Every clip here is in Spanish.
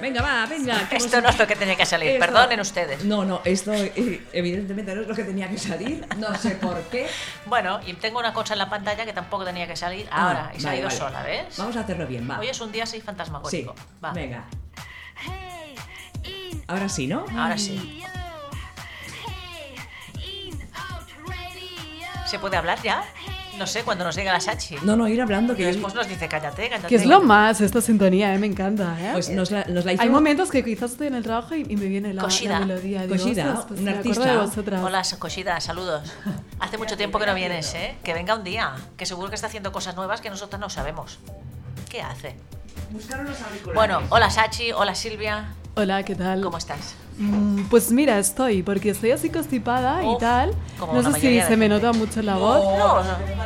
Venga, va, venga. que Esto no es lo que tenía que salir, Esto- perdonen ustedes. No, no, esto eh, evidentemente no es lo que tenía que salir. No sé por qué. Bueno, y tengo una cosa en la pantalla que tampoco tenía que salir Ah, ahora, y se ha vale, ido vale. sola, ¿ves? Vamos a hacerlo bien, va. Hoy es un día así Sí, fantasmagórico. Va. venga. Ahora sí, ¿no? Ahora sí. ¿Se puede hablar ya? No sé, cuando nos llega la Sachi. No, no, ir hablando Y que después nos dice, cállate, cállate. Que es lo más esta sintonía, ¿eh? me encanta. ¿eh? pues nos la, nos la hizo Hay momentos que quizás estoy en el trabajo y, y me viene la, Koshida. la melodía. Digo, Koshida, "Ostras, pues un artista. Hola, Coshida, saludos. Hace mucho tiempo que no vienes, ¿eh? Que venga un día, que seguro que está haciendo cosas nuevas que nosotros no sabemos. ¿Qué hace? Buscaron los auriculares. Bueno, hola Sachi, hola Silvia, Hola, ¿qué tal? ¿cómo estás? Mm, Pues mira, estoy, porque estoy así constipada y tal. No sé si se me nota mucho la voz. No, no.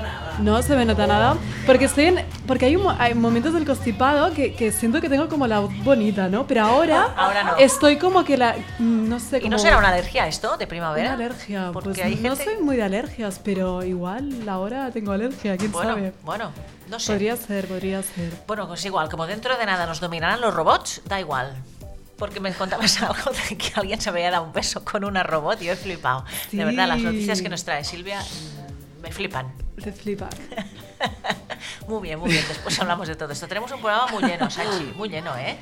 No se me nota nada. Porque estoy en, porque hay, un hay momentos del constipado que, que siento que tengo como la voz bonita, ¿no? Pero ahora, Ahora no. estoy como que la. mm, No sé, ¿Y como. no será una alergia esto de primavera? Una alergia. Porque pues hay no soy muy de alergias, pero igual ahora tengo alergia, quién Bueno, sabe. bueno, no sé. Podría ser, podría ser. Bueno, pues igual, como dentro de nada nos dominarán los robots, da igual. Porque me contabas algo de que alguien se había dado un beso con una robot y yo he flipado. De verdad, las noticias que nos trae Silvia mm, me flipan. Te flipa. Muy bien, muy bien. Después hablamos de todo esto. Tenemos un programa muy lleno, Sachi, muy lleno, ¿eh?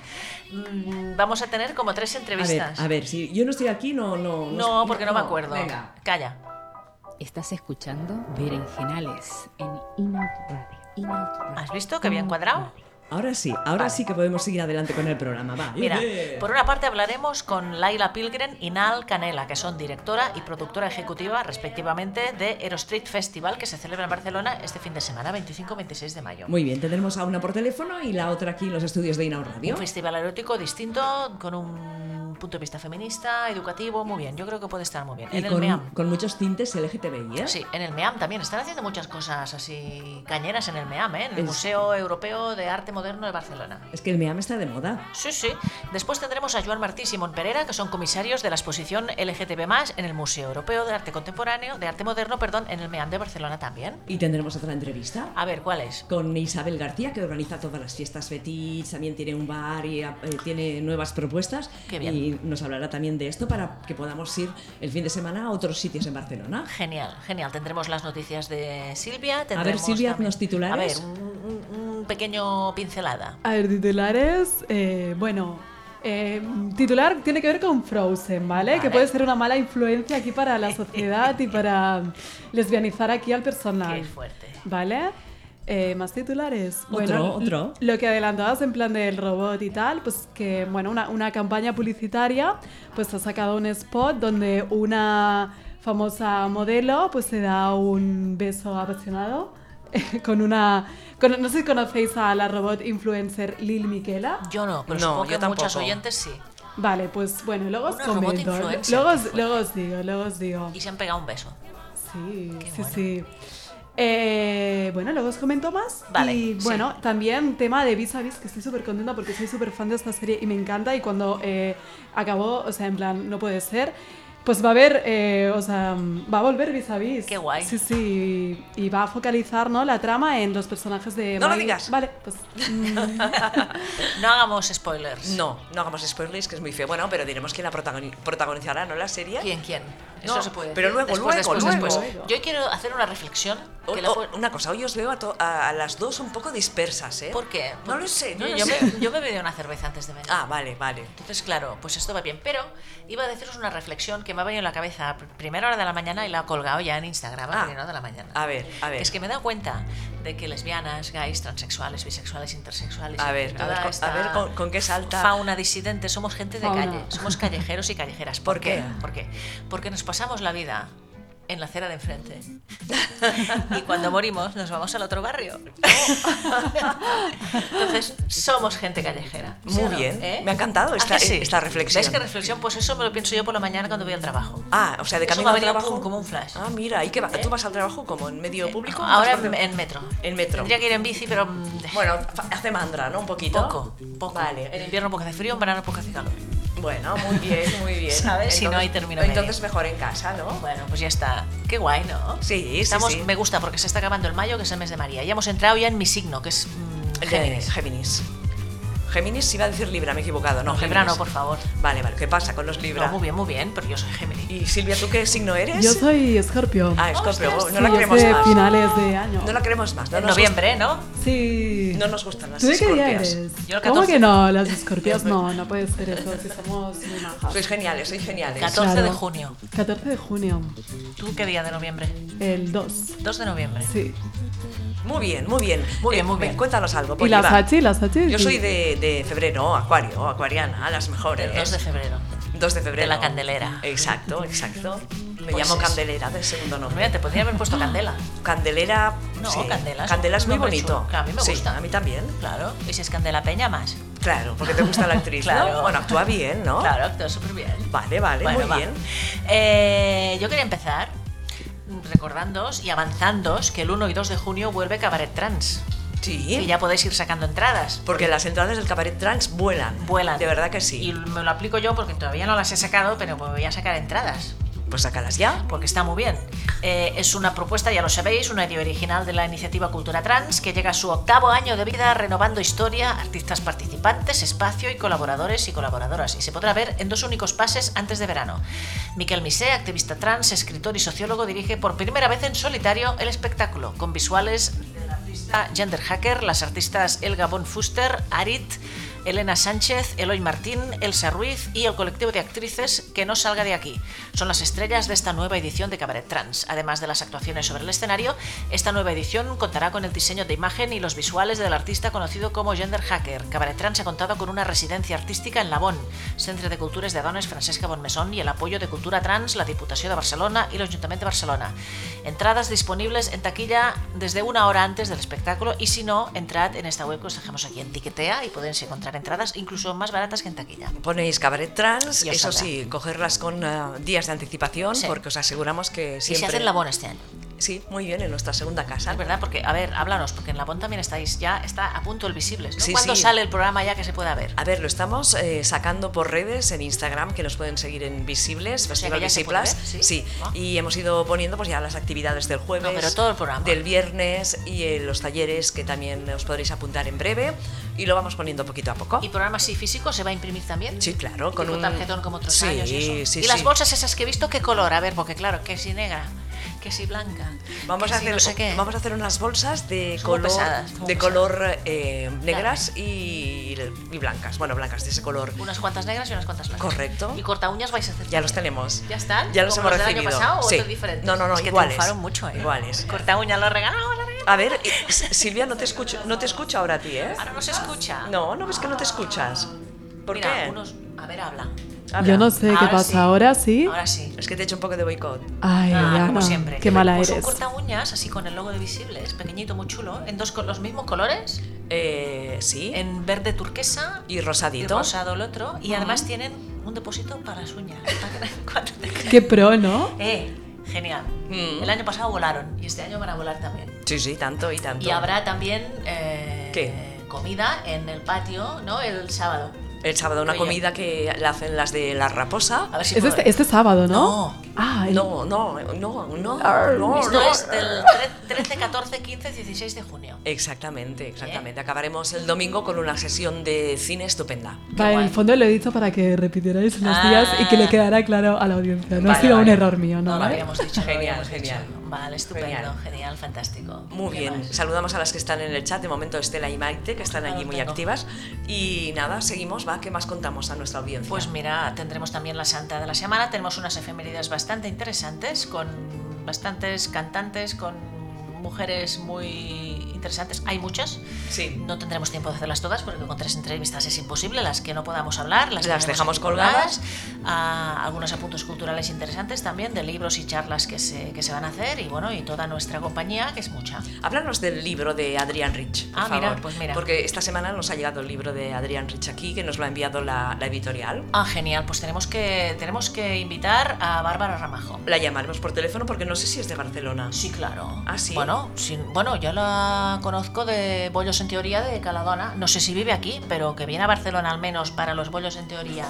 Mm, Vamos a tener como tres A ver, entrevistas. a ver, si yo no estoy aquí, no. No, No, porque no, me acuerdo. Venga. Calla. Estás escuchando Berenjenales en Inout Radio. Inout Radio. ¿Has visto que bien cuadrado? Ahora sí, ahora Vale. sí que podemos seguir adelante con el programa. Va. Mira, por una parte hablaremos con Laila Pilgren y Nal Canela, que son directora y productora ejecutiva, respectivamente, de Aerostreet Festival, que se celebra en Barcelona este fin de semana, 25-26 de mayo. Muy bien, tendremos a una por teléfono y la otra aquí en los estudios de Inaud Radio. Un festival erótico distinto, con un punto de vista feminista, educativo, muy bien. Yo creo que puede estar muy bien. Y En el con, MEAM. con muchos tintes LGTBI, ¿eh? Sí, en el MEAM también. Están haciendo muchas cosas así cañeras en el MEAM, ¿eh? en el Es- Museo Europeo de Arte Moderno de Barcelona. Es que el MEAM está de moda. Sí, sí. Después tendremos a Joan Martí y Simón Pereira, que son comisarios de la exposición LGTB+, en el Museo Europeo de Arte Contemporáneo, de Arte Moderno, perdón, en el MEAM de Barcelona también. Y tendremos otra entrevista A ver, ¿cuál es? con Isabel García, que organiza todas las fiestas fetiches, también tiene un bar y eh, tiene nuevas propuestas. Qué bien. Y nos hablará también de esto para que podamos ir el fin de semana a otros sitios en Barcelona. Genial, genial. Tendremos las noticias de Silvia. ver, tendremos Silvia, también- haznos titulares. A ver, un, un- un pequeño pincelada. A ver, titulares. eh, bueno, eh, titular tiene que ver con Frozen, ¿vale? Vale. Que puede ser una mala influencia aquí para la sociedad y para lesbianizar aquí al personal. Qué fuerte. ¿Vale? Eh, más titulares. Otro, bueno, otro. l- Lo que adelantabas en plan del robot y tal, pues que, bueno, una, una campaña publicitaria, pues ha sacado un spot donde una famosa modelo, pues se da un beso apasionado con una... con- no sé si conocéis a la robot influencer Lil Miquela. Yo no, pero No, supongo yo que muchas tampoco. oyentes sí. Vale, pues bueno, luego os Una comento. influencer, Luego, luego os digo, luego os digo. Y se han pegado un beso. Sí, Qué sí, bueno. sí. Eh, bueno, luego os comento más. Vale, y sí. bueno, también tema de Vis a Vis, que estoy súper contenta porque soy súper fan de esta serie y me encanta. Y cuando eh, acabó, o sea, en plan, no puede ser. Pues va a haber, eh, o sea, va a volver Vis a Vis. Qué guay. Sí, sí. Y va a focalizar, ¿no? La trama en los personajes de. No lo digas. Vale, pues. mm, No hagamos spoilers. No, no hagamos spoilers, que es muy feo. Bueno, pero diremos quién la protagoni- protagonizará, ¿no? La serie. ¿Quién, quién? Eso No, se puede pero luego, Después, luego, después, luego. después. Yo quiero hacer una reflexión. O- Que la o- pu- una cosa, hoy os veo a, to- a- a las dos un poco dispersas, ¿eh? ¿Por qué? No lo sé, no yo, lo yo sé. Me, yo me bebí una cerveza antes de venir. Ah, vale, vale. Entonces, claro, pues esto va bien. Pero iba a deciros una reflexión que me ha venido en la cabeza a pr- primera hora de la mañana y la he colgado ya en Instagram a Ah, primera hora de la mañana. A ver, a ver. Es que me he dado cuenta de que lesbianas, gays, transexuales, bisexuales, intersexuales, A ver, a ver, con- a ver con- con qué salta. Fauna disidente, somos gente de Fauna. calle, somos callejeros y callejeras. ¿Por, ¿Por qué? qué? ¿Por qué? Porque nos pasamos la vida en la acera de enfrente. y cuando morimos nos vamos al otro barrio. Entonces, somos gente callejera. ¿sí Muy no? bien. ¿Eh? Me ha encantado ¿A esta- sí? esta reflexión. ¿Ves qué reflexión? Pues eso me lo pienso yo por la mañana cuando voy al trabajo. Ah, o sea, de camino al trabajo. pum, como un flash. Ah, mira, ¿y qué va? ¿Eh? ¿Tú vas al trabajo como en medio público? Ahora ¿Vas por- en, en metro. En metro. Tendría que ir en bici, pero mm, Bueno, hace mandra, ¿no? Un poquito. poco, poco. Vale. En invierno poco hace frío, en verano poco hace calor. Bueno, muy bien, muy bien. ¿Sabes? Si no, termino Entonces medio. mejor en casa, ¿no? Bueno, pues ya está. Qué guay, ¿no? Sí, sí, Estamos, sí. Me gusta porque se está acabando el mayo, que es el mes de María. Ya hemos entrado ya en mi signo, que es mm, Géminis. Géminis. Géminis iba a decir Libra, me he equivocado. No, No, Libra no, por favor. Vale, vale. ¿Qué pasa con los Libra? No, muy bien, muy bien, pero yo soy Géminis. Y Silvia, ¿tú qué signo eres? Yo soy Escorpio. Ah, Escorpio. Ostras, no Sí, la es queremos de más. finales de año. No la queremos más. No en noviembre, ¿no? Sí. no nos gustan las ¿Tú de qué día escorpias. eres? Yo el ¿Cómo 14. que no? Las escorpias no, no puede ser eso, si somos muy majas. Sois geniales, sois geniales. 14 de junio. 14 de junio, ¿Tú qué día de noviembre? el 2. 2 de noviembre. Sí. Muy bien, muy bien. Muy bien, muy ven, bien. Cuéntanos algo. ¿Y Polly, las va. H? ¿Las H? Yo soy de, de febrero, acuario, acuariana, las mejores. El 2 de febrero. 2 de febrero. De la Candelera. Exacto, exacto. Me Pues llamo es- Candelera del segundo Pues nombre. mira, te podría haber puesto candela. Candelera. No, sí. Candela es Candela es muy bonito. chulo. A mí me Sí, gusta. a mí también. Claro. Y si es Candela Peña, más. Claro, porque te gusta la actriz, ¿no? Claro. Bueno, actúa bien, ¿no? Claro, actúa súper bien. Vale, vale, Bueno, muy va. bien. Eh, yo quería empezar recordándoos y avanzándoos que el 1 y 2 de junio vuelve Cabaret Trans. Sí. Y ya podéis ir sacando entradas. Porque las entradas del cabaret trans vuelan. Vuelan. De verdad que sí. Y me lo aplico yo porque todavía no las he sacado, pero me voy a sacar entradas. Pues sácalas ya. porque está muy bien. Eh, es una propuesta, ya lo sabéis, una idea original de la iniciativa Cultura Trans que llega a su octavo año de vida renovando historia, artistas participantes, espacio y colaboradores y colaboradoras. Y se podrá ver en dos únicos pases antes de verano. Miquel Misé, activista trans, escritor y sociólogo, dirige por primera vez en solitario el espectáculo, con visuales del artista Gender Hacker, las artistas Elga Von Fuster, Arit, Elena Sánchez, Eloy Martín, Elsa Ruiz y el colectivo de actrices Que no salga de aquí. Son las estrellas de esta nueva edición de Cabaret Trans. Además de las actuaciones sobre el escenario, esta nueva edición contará con el diseño de imagen y los visuales del artista conocido como Gender Hacker. Cabaret Trans ha contado con una residencia artística en Labón, Centre de Cultures de Dones Francesca Bonmesón y el apoyo de Cultura Trans, la Diputació de Barcelona y l'Ajuntament de Barcelona. Entradas disponibles en taquilla desde una hora antes del espectáculo y si no, entrad en esta web que os dejamos aquí en Tiquetea y podéis encontrar entradas incluso más baratas que en taquilla. Ponéis cabaret trans, Y eso saldrá. sí, cogerlas con eh, días de anticipación, Sí. porque os aseguramos que Y siempre. se hace en Labón este año. Sí, muy bien, en nuestra segunda casa. Es verdad, porque, a ver, háblanos, porque en Labón también estáis ya, está a punto el Visibles, ¿no? Sí, ¿Cuándo sí. sale el programa ya que se pueda ver? A ver, lo estamos eh, sacando por redes en Instagram, que nos pueden seguir en Visibles, Festival se puede Visiplas. ver, ¿sí? Ah. y hemos ido poniendo pues ya las actividades del jueves, No, pero todo el programa. del viernes y eh, los talleres que también os podréis apuntar en breve y lo vamos poniendo poquito a poco. ¿Y programa así físico se va a imprimir también? Sí, claro, con un tarjetón como otros sí, años y eso. Sí, y las bolsas esas que he visto, ¿qué color? A ver, porque claro, que si negra, que si blanca, Vamos que a, si hacer, no sé qué. vamos a hacer unas bolsas de Son color, pesadas, de pesadas. color eh, negras y, y blancas. Bueno, blancas de ese color. Unas cuantas negras y unas cuantas blancas. Correcto. ¿Y corta uñas vais a hacer? Ya los tenemos. ¿Ya están? Ya los ¿Como hemos del año recibido. pasado o Sí. otros diferentes? No, no, no, es que iguales. mucho, ¿eh? Iguales. Corta uñas lo regalamos. A ver, eh, Silvia, no te escucho, no te escucho ahora a ti, ¿eh? Ahora no se escucha. No, no ves que no te escuchas. ¿Por Mira, qué? unos... A ver, habla. Habla. Yo no sé qué Ahora pasa sí. ahora, ¿sí? Ahora sí. Es que te he hecho un poco de boicot. Ay, Ah, Ana, como siempre. qué mala Pues eres. un corta uñas así con el logo de Visibles, pequeñito, muy chulo, en dos con los mismos colores, Eh, sí. en verde turquesa Y y rosadito. rosado el otro, y además tienen un depósito para las uñas. Qué pro, ¿no? Eh, genial. Mm. El año pasado volaron y este año van a volar también. Sí, sí, tanto y tanto. Y habrá también eh, ¿Qué? comida en el patio, ¿no? El sábado. El sábado una yo. comida que la hacen las de la raposa. A ver si Es puedo este, este sábado, ¿no? No. Ah, el- No, no, no, no, Arr. no, Esto no. es del tre- 13, 14, 15, 16 de junio. Exactamente, exactamente. Acabaremos el domingo con una sesión de cine estupenda. Va, en el fondo lo he dicho para que repitierais unos Ah. días y que le quedara claro a la audiencia. No ha Vale, sido un vale. error mío, ¿no? No lo ¿Vale? habíamos dicho. no Genial, habíamos genial. dicho. Vale, estupendo, Genial. genial, fantástico. Muy ¿Qué bien, más? saludamos a las que están en el chat, de momento Estela y Maite, que están allí muy tengo. activas. Y nada, seguimos, va, ¿qué más contamos a nuestra audiencia? Pues mira, tendremos también la Santa de la Semana. Tenemos unas efemérides bastante interesantes, con bastantes cantantes, con mujeres muy interesantes. Hay muchas. sí. No tendremos tiempo de hacerlas todas porque con tres entrevistas es imposible. Las que no podamos hablar, las, Las dejamos aquí colgadas. Ah, algunos apuntes culturales interesantes también de libros y charlas que se, que se van a hacer. Y bueno, y toda nuestra compañía, que es mucha. Háblanos del libro de Adrián Rich, por Ah, mira, favor. pues mira. Porque esta semana nos ha llegado el libro de Adrián Rich aquí, que nos lo ha enviado la, la editorial. Ah, genial. Pues tenemos que, tenemos que invitar a Bárbara Ramajo. La llamaremos por teléfono porque no sé si es de Barcelona. Sí, claro. ¿Ah, sí? Bueno, sí, bueno, yo la conozco de Bollos en Teoría de Caladona. No sé si vive aquí, pero que viene a Barcelona al menos para los Bollos en Teoría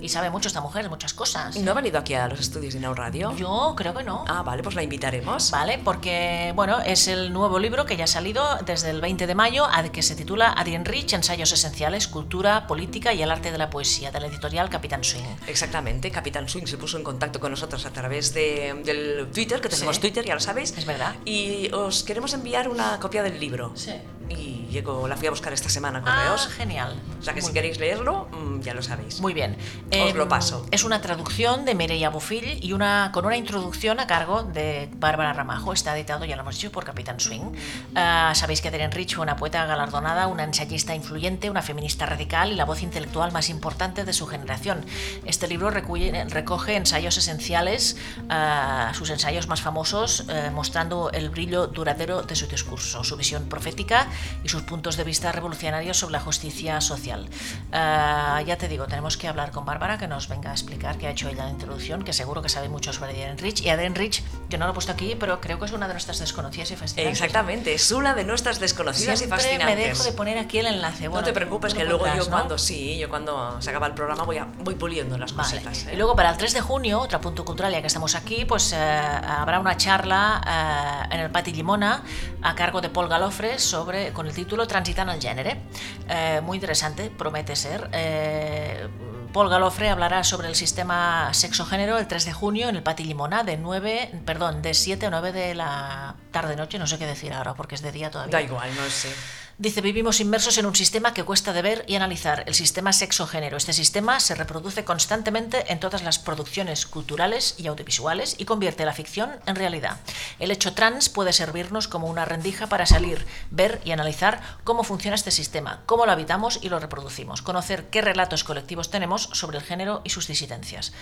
Y sabe mucho esta mujer, muchas cosas. ¿No ha venido aquí a los estudios de Inau Radio? Yo creo que no. Ah, vale, pues la invitaremos. Vale, porque bueno, es el nuevo libro que ya ha salido desde el 20 de mayo, que se titula Adrien Rich, Ensayos Esenciales, Cultura, Política y el Arte de la Poesía, de la editorial Capitán Swing. Exactamente, Capitán Swing se puso en contacto con nosotros a través de- del Twitter, que tenemos Sí. Twitter, ya lo sabéis. Es verdad. Y os queremos enviar una copia del libro. Sí. Y llegó, la fui a buscar esta semana a Ah, correos. genial. o sea que Muy si queréis leerlo, mm, ya lo sabéis. Muy bien. Os Em, lo paso. Es una traducción de Mireia Bufill y una, con una introducción a cargo de Bárbara Ramajo. Está editado, ya lo hemos dicho, por Capitán Swing. Ah, Sabéis que Adrienne Rich fue una poeta galardonada, una ensayista influyente, una feminista radical y la voz intelectual más importante de su generación. Este libro recuye- recoge ensayos esenciales, ah, sus ensayos más famosos, eh, mostrando el brillo duradero de su discurso, su visión profética y sus puntos de vista revolucionarios sobre la justicia social. Ah, ya te digo, tenemos que hablar con Bárbara que nos venga a explicar qué ha hecho ella la introducción, que seguro que sabe mucho sobre Adrienne Rich. Y Adrienne Rich, yo no lo he puesto aquí, pero creo que es una de nuestras desconocidas y fascinantes. Exactamente, es una de nuestras desconocidas Siempre y fascinantes. me dejo de poner aquí el enlace. no Bueno, te preocupes, que luego yo ¿no? cuando sí, yo cuando se acaba el programa voy, a- voy puliendo las Vale. cositas. ¿eh? Y luego para el 3 de junio, otro punto cultural, ya que estamos aquí, pues eh, habrá una charla eh, en el Pati Llimona a cargo de Paul Galofre sobre, con el título Transitant al génere. Eh, muy interesante, promete ser. Eh, Paul Galofre hablará sobre el sistema sexo-género el 3 de junio en el Pati Llimona de 9, perdón, de 7 a 9 de la tarde-noche, no sé qué decir ahora porque es de día todavía. Da igual, no sé. Dice, vivimos inmersos en un sistema que cuesta de ver y analizar, el sistema sexo-género. Este sistema se reproduce constantemente en todas las producciones culturales y audiovisuales y convierte la ficción en realidad. El hecho trans puede servirnos como una rendija para salir, ver y analizar cómo funciona este sistema, cómo lo habitamos y lo reproducimos, conocer qué relatos colectivos tenemos sobre el género y sus disidencias.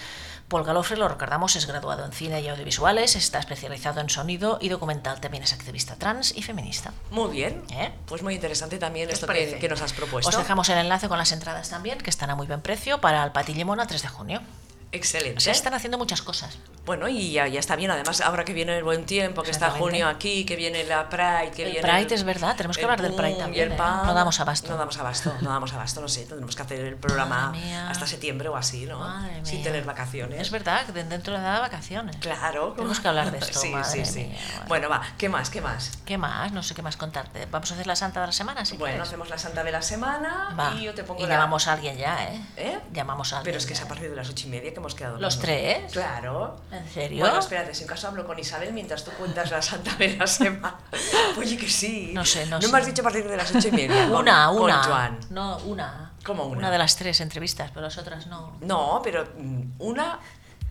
Paul Galofre, lo recordamos, es graduado en cine y audiovisuales, está especializado en sonido y documental, también es activista trans y feminista. Muy bien. ¿Eh? Pues muy interesante también ¿Qué os esto que, nos has propuesto. Os dejamos el enlace con las entradas también, que están a muy buen precio, para el Patillimona el 3 de junio. Excelente. Se están haciendo muchas cosas. Bueno, y ya, ya está bien. Además, ahora que viene el buen tiempo, que está Exactamente. junio aquí, que viene la Pride, que El viene. Pride es verdad, tenemos que el hablar del Pride también, el ¿eh? PAM. No damos abasto. No damos abasto, no damos abasto, no sé. Tendremos que hacer el programa hasta septiembre o así, ¿no? Madre Sin mía. tener vacaciones. Es verdad, de- dentro de nada vacaciones. Claro. Tenemos que hablar de esto, sí, madre sí, sí. mía, bueno. Bueno, va, ¿qué más? ¿Qué más? ¿Qué más? No sé qué más contarte. Vamos a hacer la santa de la semana, si bueno, quieres. hacemos la Santa de la Semana Va. y yo te pongo Y la. llamamos a alguien ya, ¿eh? ¿Eh? Llamamos a alguien. Pero es que es ya. a partir de las ocho y media que hemos quedado. ¿Los con- tres? Claro. ¿En serio? Bueno, espérate, si en caso hablo con Isabel mientras tú cuentas la Santa de la Semana. Oye, que sí. No sé, no No sé. me has dicho a partir de las ocho y media. con- Una, con una. Joan. No, una. ¿Cómo una? Una de las tres entrevistas, pero las otras no. No, pero mm, una,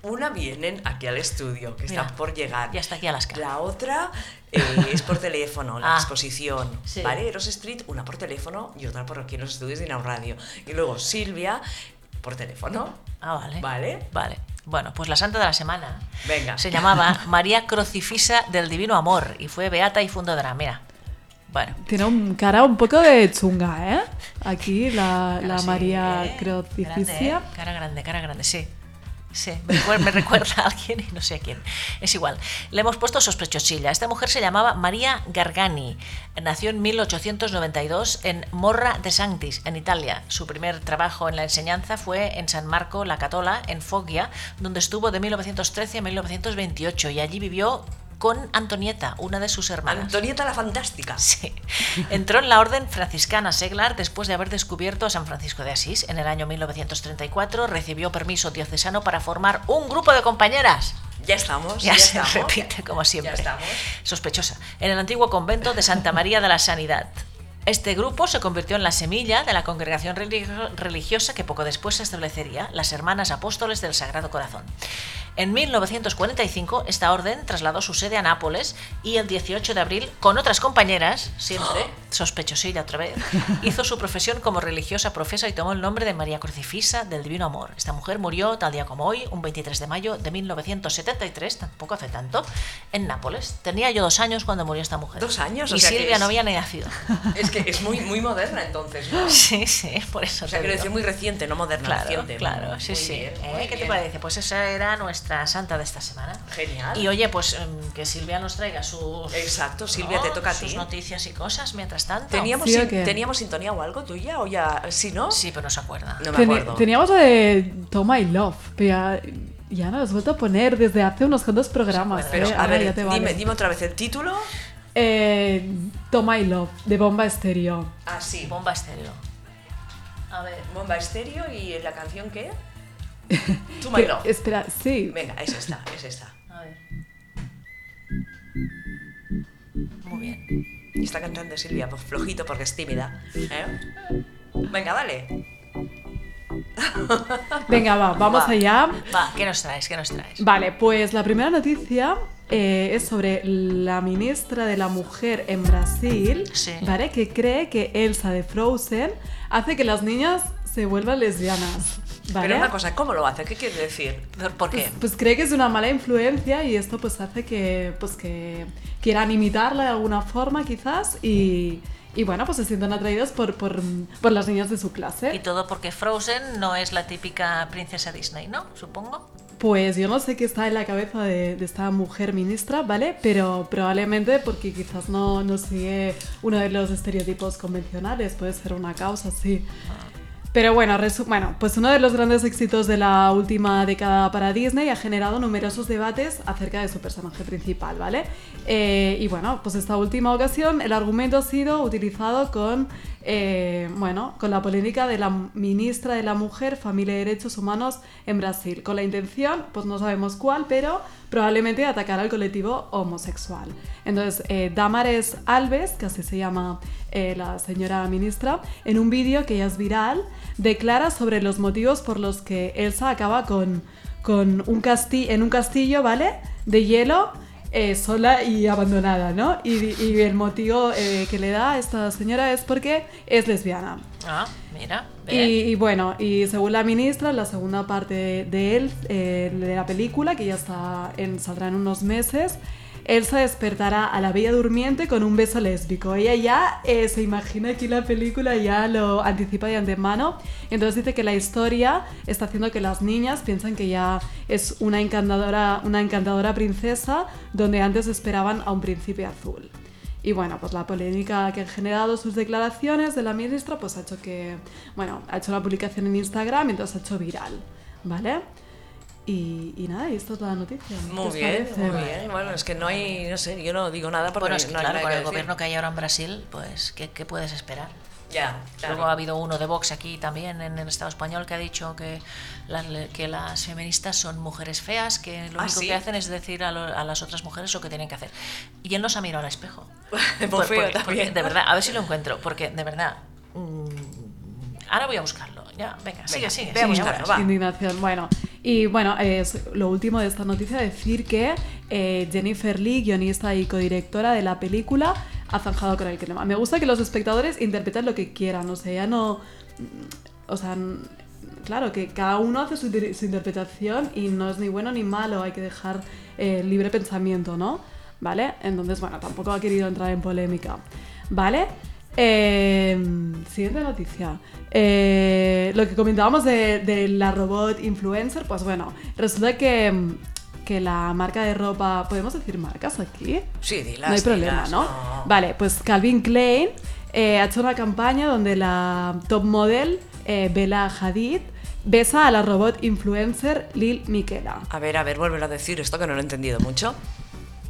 una vienen aquí al estudio, que Mira, está por llegar. ya está aquí a las caras. La otra eh, es por teléfono, la Ah, exposición. sí. ¿Vale? Eros Street, una por teléfono y otra por aquí en los estudios de Inau Radio. Y luego Silvia por teléfono. Ah, vale. Vale. Vale. Bueno, pues la santa de la semana. Venga. Se llamaba María Crucifisa del Divino Amor y fue beata y fundadora. Mira. Bueno. Tiene un cara un poco de chunga, ¿eh? Aquí la, la Sí, María ¿eh? Crucificia. Grande, ¿eh? Cara grande, cara grande, sí. Sí, me recuer- me recuerda, a alguien y no sé a quién. Es igual. Le hemos puesto sospechosilla. Esta mujer se llamaba María Gargani. Nació en 1892 en Morra de Sanctis, en Italia. Su primer trabajo en la enseñanza fue en San Marco la Catola, en Foggia, donde estuvo de 1913 a 1928 y allí vivió con Antonieta, una de sus hermanas. Antonieta la Fantástica. Sí. Entró en la orden franciscana seglar después de haber descubierto a San Francisco de Asís. En el año 1934 recibió permiso diocesano para formar un grupo de compañeras. Ya estamos. Ya, Ya, se estamos. repite como siempre. Ya estamos. Sospechosa. En el antiguo convento de Santa María de la Sanidad. Este grupo se convirtió en la semilla de la congregación religio- religiosa que poco después se establecería, las Hermanas Apóstoles del Sagrado Corazón. En 1945, esta orden trasladó su sede a Nápoles y el 18 de abril, con otras compañeras, siempre, sospechosilla otra vez, hizo su profesión como religiosa profesa y tomó el nombre de María Crucifisa del Divino Amor. Esta mujer murió tal día como hoy, un 23 de mayo de 1973, tampoco hace tanto, en Nápoles. Tenía yo dos años cuando murió esta mujer. Dos años, o Y sea que Silvia es- no había nacido. Es que es muy, muy moderna entonces, ¿no? Sí, sí, por eso O sea, te quiero decir muy reciente, no moderna, Claro, reciente. claro, sí, Muy sí. bien, ¿Eh? ¿Qué te bien. parece? Pues esa era nuestra santa de esta semana. Genial. Y oye, pues em, que Silvia nos traiga sus. Exacto, Silvia, te toca a sus ti. noticias y cosas mientras tanto. ¿Teníamos, ¿Sí sin-? ¿Teníamos sintonía o algo tuya? ¿O ya? ¿Sí, no? Sí, pero no se acuerda. No me Teni- acuerdo. teníamos lo de Toma y Love, pero ya, ya no lo has vuelto a poner desde hace unos cuantos programas. Pero, ¿eh? a Ahora ver, ya te dime, vale. dime otra vez el título. Eh, Toma y Love, de Bomba Estéreo. Ah, sí. Bomba estéreo. A ver. Bomba estéreo y la canción qué? To My Love. Espera, sí. Venga, es esta, es esta. A ver. Muy bien. Y está cantando Silvia, pues flojito porque es tímida. ¿eh? Venga, dale. Venga, va, vamos Va. allá. Va, ¿qué nos traes? ¿Qué nos traes? Vale, pues la primera noticia eh, es sobre la ministra de la Mujer en Brasil, Sí. ¿vale? Que cree que Elsa de Frozen hace que las niñas se vuelvan lesbianas. ¿Vale? Pero una cosa, ¿cómo lo hace? ¿Qué quiere decir? ¿Por- ¿Por qué? Pues, pues cree que es una mala influencia y esto pues hace que, pues que quieran imitarla de alguna forma quizás y, y bueno, pues se sientan atraídos por, por, por las niñas de su Y clase. todo porque Frozen no es la típica princesa Disney, ¿no? Supongo. Pues yo no sé qué está en la cabeza de, de esta mujer ministra, ¿vale? Pero probablemente porque quizás no, no sigue uno de los estereotipos convencionales, puede ser una causa, sí. Pero bueno, bueno, pues uno de los grandes éxitos de la última década para Disney ha generado numerosos debates acerca de su personaje principal, ¿vale? Eh, y bueno, pues esta última ocasión el argumento ha sido utilizado con, eh, bueno, con la polémica de la ministra de la Mujer, Familia y Derechos Humanos en Brasil, con la intención, pues no sabemos cuál, pero probablemente de atacar al colectivo homosexual. Entonces, eh, Damares Alves, que así se llama eh, la señora ministra, en un vídeo que ya es viral, declara sobre los motivos por los que Elsa acaba con, con un casti en un castillo, ¿vale? De hielo, eh, sola y abandonada, ¿no? Y, y el motivo eh, que le da a esta señora es porque es lesbiana. Ah, mira. Y, y bueno, y según la ministra, la segunda parte de él, eh, de la película, que ya está en, saldrá en unos meses, Elsa despertará a la Bella Durmiente con un beso lésbico. Ella ya eh, se imagina aquí la película, ya lo anticipa de antemano. Entonces dice que la historia está haciendo que las niñas piensen que ya es una encantadora, una encantadora princesa donde antes esperaban a un príncipe azul. Y bueno, pues la polémica que han generado sus declaraciones de la ministra, pues ha hecho que, bueno, ha hecho una publicación en Instagram y entonces ha hecho viral, ¿vale? Y, y nada, y esto es toda la noticia. ¿Qué Muy bien, parece? muy bien. Bueno, es que no hay, no sé, yo no digo nada porque Bueno, es que no hay claro, nada con que el decir. gobierno que hay ahora en Brasil, pues, ¿qué, qué puedes esperar? Ya, claro. Luego ha habido uno de Vox aquí también en el Estado español que ha dicho que las, que las feministas son mujeres feas, que lo ¿Ah, único sí? que hacen es decir a, lo- a las otras mujeres lo que tienen que hacer. Y él no se ha mirado al espejo. Muy Por- feo porque- también. porque, de verdad, a ver si lo encuentro, porque de verdad. mm, ahora voy a buscarlo. Ya, venga, sigue, Venga, sigue. ve a sigue, buscarlo, ahora. va. Indignación. Bueno, y bueno, es lo último de esta noticia, decir que eh, Jennifer Lee, guionista y codirectora de la película, ha zanjado con el tema. Me gusta que los espectadores interpreten lo que quieran, o sea, ya no... O sea, claro, que cada uno hace su interpretación y no es ni bueno ni malo, hay que dejar eh, libre pensamiento, ¿no? ¿Vale? Entonces, bueno, tampoco ha querido entrar en polémica, ¿vale? Eh, siguiente noticia. Eh, lo que comentábamos de, de la robot influencer, pues bueno, resulta que, que la marca de ropa, ¿podemos decir marcas aquí? Sí, dilas, no hay problema, dilas, ¿no? Vale, pues Calvin Klein eh, ha hecho una campaña donde la top model eh, Bella Hadid besa a la robot influencer Lil Miquela. A ver, a ver, vuélvelo a decir esto que no lo he entendido mucho.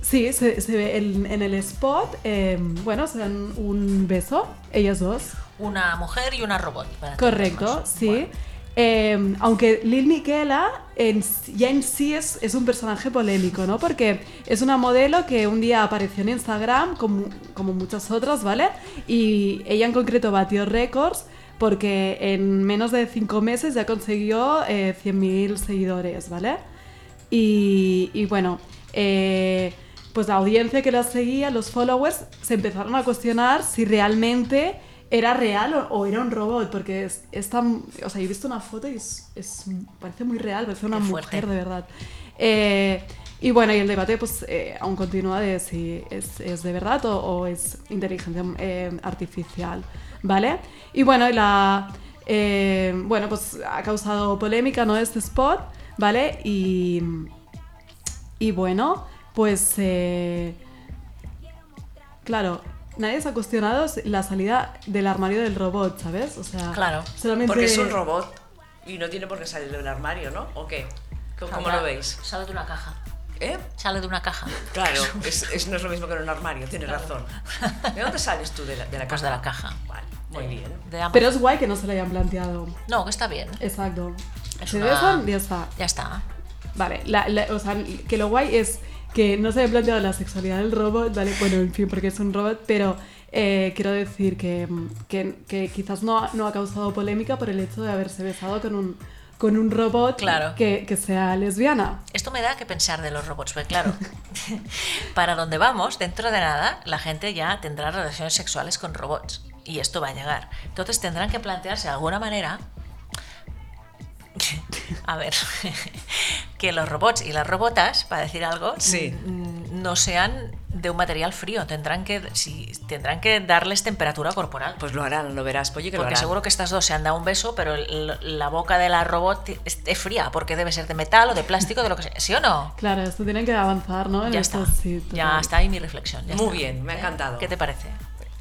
Sí, se, se ve en, en el spot, eh, bueno, se dan un beso, ellas dos. Una mujer y una robot. para Correcto, sí. Bueno, Eh, aunque Lil Miquela en ya en sí es, es un personaje polémico, ¿no? Porque es una modelo que un día apareció en Instagram, como, como muchas otras, ¿vale? Y ella en concreto batió récords porque en menos de cinco meses ya consiguió eh, 100.000 seguidores, ¿vale? Y, y bueno, eh, pues la audiencia que la seguía, los followers, se empezaron a cuestionar si realmente era real o, o era un robot, porque es, es tan- o sea, he visto una foto y es, es- parece muy real, parece una mujer de verdad. Eh, y bueno, y el debate pues eh, aún continúa de si es, es de verdad o, o es inteligencia eh, artificial, ¿vale? Y bueno, y la, eh, bueno, pues ha causado polémica, ¿no? Este spot, ¿vale? Y, y bueno, pues... eh, claro, nadie se ha cuestionado la salida del armario del robot, ¿sabes? O sea, Claro, solamente... Porque es un robot y no tiene por qué salir del armario, ¿no? ¿O qué? ¿Cómo, lo veis? Sale de una caja. ¿Eh? Sale de una caja. Claro, es, es- no es lo mismo que en un armario, tienes razón. ¿De dónde sales tú de la, de la Pues caja? de la caja. Vale, muy bien. Pero es guay que no se lo hayan planteado. No, que está bien. Exacto. Es Se una- ya está. Ya está. Vale, la- la- o sea, que lo guay es que no se haya planteado la sexualidad del robot, ¿vale? Bueno, en fin, porque es un robot, pero eh, quiero decir que, que, que quizás no, ha- no ha causado polémica por el hecho de haberse besado con un, con un robot Claro. que, que sea lesbiana. Esto me da que pensar de los robots, porque claro, para donde vamos, dentro de nada, la gente ya tendrá relaciones sexuales con robots. Y esto va a llegar. Entonces tendrán que plantearse de alguna manera. A ver, que los robots y las robotas, para decir algo, Sí. mm, no sean de un material frío. Tendrán que, si, tendrán que darles temperatura corporal. Pues lo harán, lo verás, Polly, que lo Porque harán. seguro que estas dos se han dado un beso, pero el- la boca de la robot es, es fría, porque debe ser de metal o de plástico, de lo que sea. ¿Sí o no? Claro, esto tiene que avanzar, ¿no? En Ya estos- está. sí, ya está ahí mi reflexión. ya Muy está. bien, me ha ¿Eh? encantado. ¿Qué te parece?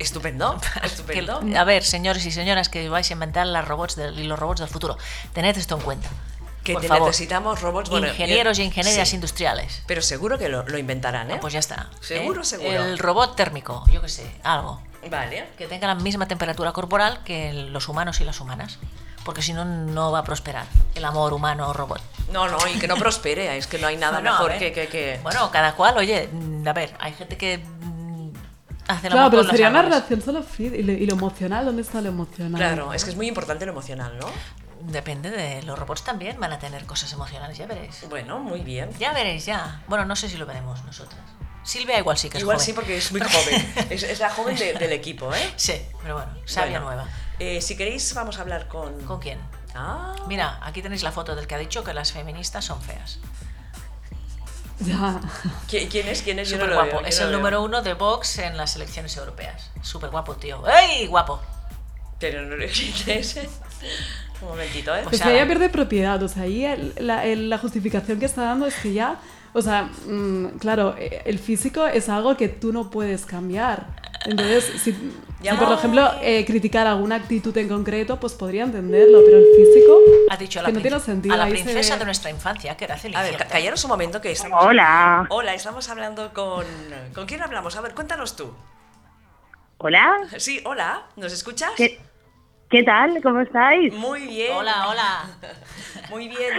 Estupendo, estupendo. Que- a ver, señores y señoras que vais a inventar las robots del- y los robots del futuro, tened esto en cuenta. Que Por te favor. necesitamos robots bueno, Ingenieros y ingenieras sí, industriales. Pero seguro que lo, lo inventarán, ¿eh? Ah, Pues ya está. Seguro, ¿eh? seguro. El robot térmico, yo qué sé, algo. Vale. Que tenga la misma temperatura corporal que los humanos y las humanas. Porque si no, no va a prosperar el amor humano-robot. No, no, y que no prospere, es que no hay nada mejor ver. que, que, que- Bueno, cada cual, oye, mm, a ver, hay gente que hace el Claro, pero sería una relación solo fría. ¿Y lo, y lo emocional? ¿Dónde está lo emocional? Claro, es que es muy importante lo emocional, ¿no? Depende de los robots también, van a tener cosas emocionales, ya veréis. Bueno, muy bien. Ya veréis, ya. Bueno, no sé si lo veremos nosotras. Silvia igual sí que es Igual joven. sí, porque es muy joven. Es, es la joven de- del equipo, ¿eh? Sí, pero bueno, sabia Bueno, nueva. eh, si queréis, vamos a hablar con. ¿Con quién? Ah, Mira, aquí tenéis la foto del que ha dicho que las feministas son feas. Ya. ¿qui- ¿quién es? ¿Quién es? No guapo. veo, Es no el número uno de Vox en las elecciones europeas. Súper guapo, tío. ¡Ey, guapo! Pero no lo ¿quién es? Un momentito, ¿eh? Pues Pues ahora- ahí ya pierde propiedad, o sea, ahí el- la, el- la justificación que está dando es que ya, o sea, mm, claro, eh, el físico es algo que tú no puedes cambiar. Entonces, si, por ejemplo eh, criticar alguna actitud en concreto, pues podría entenderlo, pero el físico Ha dicho a la, que no tiene sentido. a la se princesa de nuestra infancia, que era A ver, ca- callaros un momento que estamos. Hola. Hola, estamos hablando con. ¿Con quién hablamos? A ver, cuéntanos tú. Hola. Sí, hola, ¿nos escuchas? ¿Qué, qué tal? ¿Cómo estáis? Muy bien. Hola, hola. Muy bien.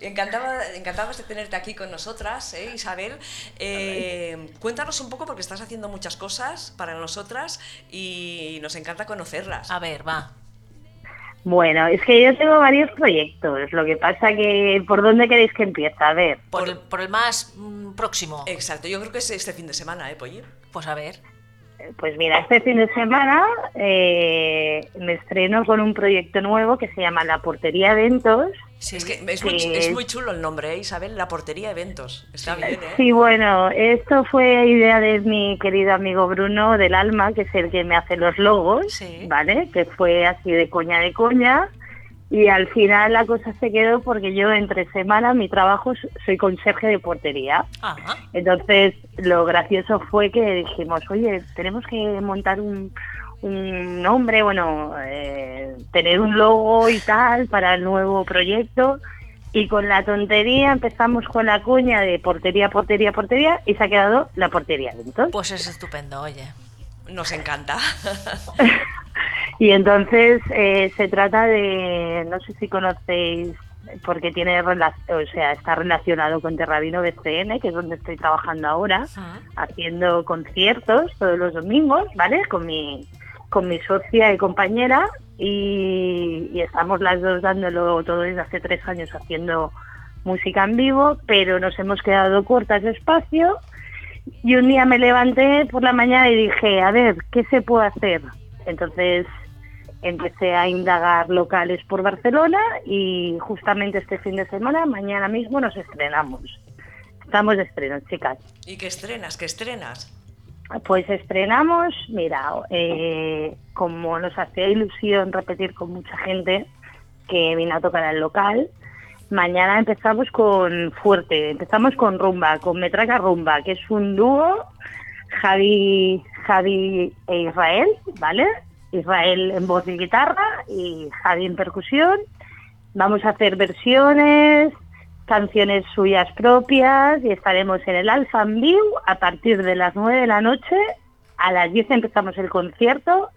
Encantaba, encantados de tenerte aquí con nosotras, ¿eh, Isabel. Eh, cuéntanos un poco porque estás haciendo muchas cosas para nosotras y nos encanta conocerlas. A ver, va. Bueno, es que yo tengo varios proyectos. Lo que pasa que, ¿por dónde queréis que empiece? A ver, Por, Por- el, por el más mm, próximo. Exacto, yo creo que es este fin de semana, ¿eh, Polly? Pues a ver. pues mira, este fin de semana eh, me estreno con un proyecto nuevo que se llama La Portería Eventos. Sí. Es que es muy, es muy chulo el nombre, ¿eh, Isabel? La portería eventos. Está bien, ¿eh? Sí, bueno, esto fue idea de mi querido amigo Bruno del Alma, que es el que me hace los logos, Sí. ¿vale? Que fue así de coña de coña. Y al final la cosa se quedó porque yo entre semana mi trabajo soy conserje de portería. Ah, Entonces lo gracioso fue que dijimos, oye, tenemos que montar un, un nombre, bueno, eh, tener un logo y tal para el nuevo proyecto. Y con la tontería empezamos con la cuña de portería, portería, portería y se ha quedado la portería dentro. pues es estupendo, oye. Nos encanta. Y entonces eh, se trata de, no sé si conocéis, porque tiene o sea, está relacionado con Terrabino BCN, que es donde estoy trabajando ahora, haciendo conciertos todos los domingos, ¿vale? Con mi, con mi socia y compañera, y, estamos las dos dándolo todo desde hace tres años haciendo música en vivo, pero nos hemos quedado cortas de espacio. Y un día me levanté por la mañana y dije, a ver, ¿qué se puede hacer? Entonces empecé a indagar locales por Barcelona y justamente este fin de semana, mañana mismo, nos estrenamos. Estamos de estreno, chicas. ¿Y qué estrenas? ¿Qué estrenas? Pues estrenamos, mira, eh, como nos hacía ilusión repetir con mucha gente que vino a tocar al local, mañana empezamos con fuerte, empezamos con rumba, con Metraca Rumba, que es un dúo, Javi, Javi e Israel, ¿vale? Israel en voz y guitarra y Javi en percusión. Vamos a hacer versiones, canciones suyas propias y estaremos en el Alpha View a partir de las 9 de la noche. A las 10 empezamos el concierto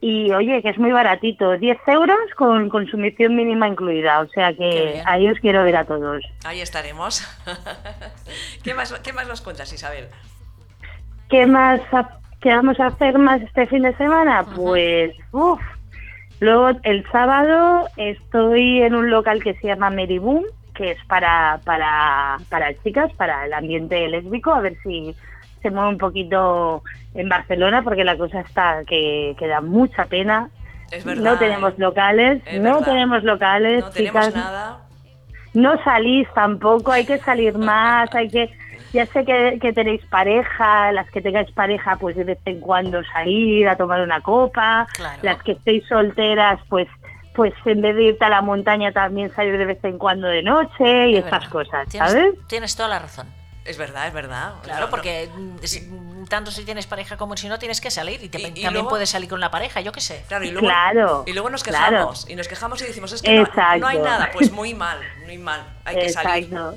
y oye, que es muy baratito, 10 euros con consumición mínima incluida. O sea que ahí os quiero ver a todos. Ahí estaremos. ¿Qué, más, ¿Qué más nos cuentas, Isabel? ¿Qué más qué vamos a hacer más este fin de semana? Pues, uff. Luego el sábado estoy en un local que se llama Mary Boom, que es para, para, para chicas, para el ambiente lésbico, a ver si se mueve un poquito en Barcelona, porque la cosa está que, que da mucha pena. Es verdad. no tenemos ¿eh? locales, Es no verdad. tenemos locales, No tenemos chicas. nada. No salís tampoco, hay que salir más, hay que... Ya sé que, que tenéis pareja, las que tengáis pareja, pues de vez en cuando salir a tomar una copa, Claro. las que estéis solteras, pues pues en vez de irte a la montaña también salir de vez en cuando de noche y Es estas verdad. cosas, Tienes, ¿sabes? tienes toda la razón. Es verdad, es verdad. Claro, No, porque mm, si- mm, tanto si tienes pareja como si no tienes que salir y, te- Y- y también luego- puedes salir con la pareja, yo qué sé. Claro, y luego, Claro, y luego nos claro. quejamos. Y nos quejamos y decimos, es que no, Exacto. no hay nada. Pues muy mal, muy mal. Hay que salir. Exacto.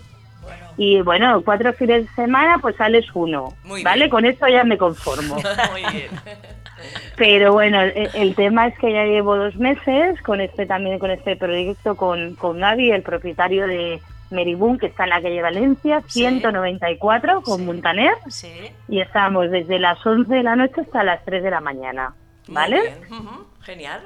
Y bueno, cuatro fines de semana, pues sales uno, Muy ¿vale? bien. Con eso ya me conformo. Muy bien. Pero bueno, el, el tema es que ya llevo dos meses con este también con este proyecto con, con Gaby, el propietario de Meribún, que está en la calle Valencia, Sí. 194 con Sí. Montaner, Sí. y estamos desde las 11 de la noche hasta las 3 de la mañana, ¿vale? Ujú, Genial.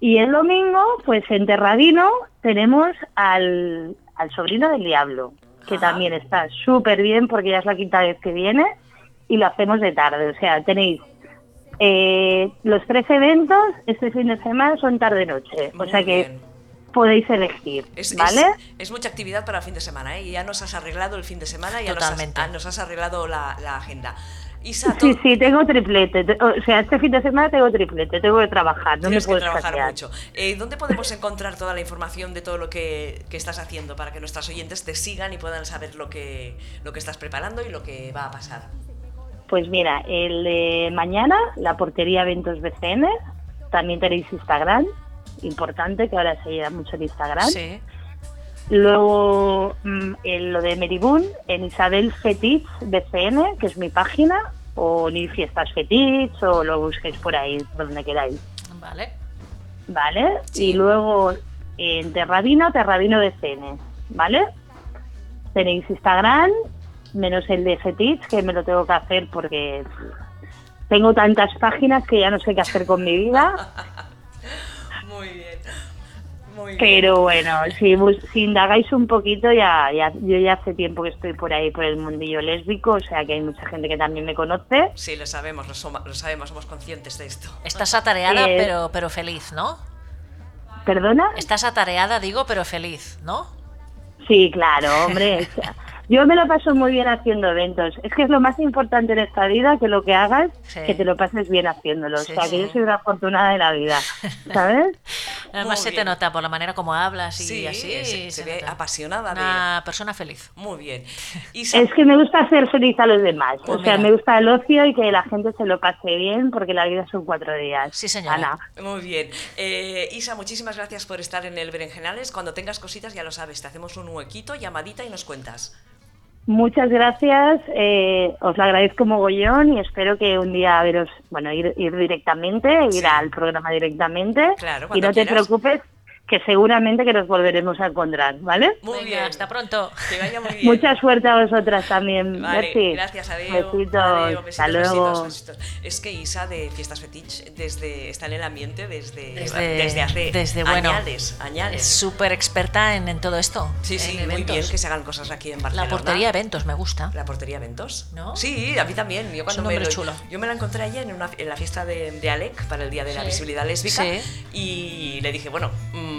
Y el domingo, pues en Terradino tenemos al, al sobrino del diablo, que Ajá. también está súper bien porque ya es la quinta vez que viene y lo hacemos de tarde. O sea, tenéis eh, los tres eventos este fin de semana son tarde-noche. O sea que bien. podéis elegir, Es, ¿vale? es, es mucha actividad para el fin de semana, ¿eh? Y ya nos has arreglado el fin de semana, ya nos has, Totalmente. ah, nos has arreglado la, la agenda. Isa, Sí, sí, tengo triplete. Te- O sea, este fin de semana tengo triplete, tengo que trabajar, no tienes me que puedo trabajar escasear. mucho. Eh, ¿Dónde podemos encontrar toda la información de todo lo que, que estás haciendo para que nuestros oyentes te sigan y puedan saber lo que, lo que estás preparando y lo que va a pasar? Pues mira, el de mañana, la portería Eventos BCN, también tenéis Instagram, importante que ahora se lleva mucho el Instagram. Sí. Luego mm, en lo de Meribún, en Isabel Fetich BCN, que es mi página, o ni Fiestas Fetich, o lo busquéis por ahí, por donde queráis. Vale. ¿Vale? Sí. Y luego en Terradino, Terradino BCN, ¿vale? Tenéis Instagram, menos el de Fetich, que me lo tengo que hacer porque tengo tantas páginas que ya no sé qué hacer con mi vida. Muy bien. Muy bien. Pero bueno, si, si indagáis un poquito, ya, ya yo ya hace tiempo que estoy por ahí, por el mundillo lésbico, o sea que hay mucha gente que también me conoce. Sí, lo sabemos, lo, soma- lo sabemos, somos conscientes de esto. Estás atareada, Eh, pero, pero feliz, ¿no? ¿Perdona? Estás atareada, digo, pero feliz, ¿no? Sí, claro, hombre. Yo me lo paso muy bien haciendo eventos. Es que es lo más importante en esta vida, que lo que hagas, Sí. que te lo pases bien haciéndolo. Sí, o sea, sí. que yo soy una afortunada de la vida, ¿sabes? Además Muy se te nota por la manera como hablas y Sí, así. se- se ve nota. apasionada de- Una persona feliz. Muy bien. Es que me gusta hacer feliz a los demás. Pues o sea, mira. me gusta el ocio y que la gente se lo pase bien, porque la vida son cuatro días. Sí, señora. Ana. Muy bien. Eh, Isa, muchísimas gracias por estar en el Berenjenales. Cuando tengas cositas, ya lo sabes, te hacemos un huequito, llamadita y nos cuentas. Muchas gracias, eh, os lo agradezco mogollón y espero que un día veros, bueno, ir, ir directamente, ir Sí. al programa directamente Claro, y no te preocupes que seguramente que nos volveremos a encontrar, ¿vale? Muy Venga, bien. hasta pronto. Que vaya muy bien. Mucha suerte a vosotras también, Vale, gracias, adiós. Besitos, Adiós, hasta besitos, luego. besitos, besitos. Es que Isa de Fiestas Fetich desde, está en el ambiente desde, Desde, hace desde, bueno, añades, Es añades. súper experta en, en todo esto. Sí, sí, en muy eventos. bien que se hagan cosas aquí en Barcelona. La portería eventos me gusta. La portería eventos. ¿No? Sí, a mí también. Yo cuando un me lo- chulo. Yo me la encontré ayer en, una, en la fiesta de, de Alec para el Día de la. Visibilidad Lésbica Sí. y le dije, bueno, mm,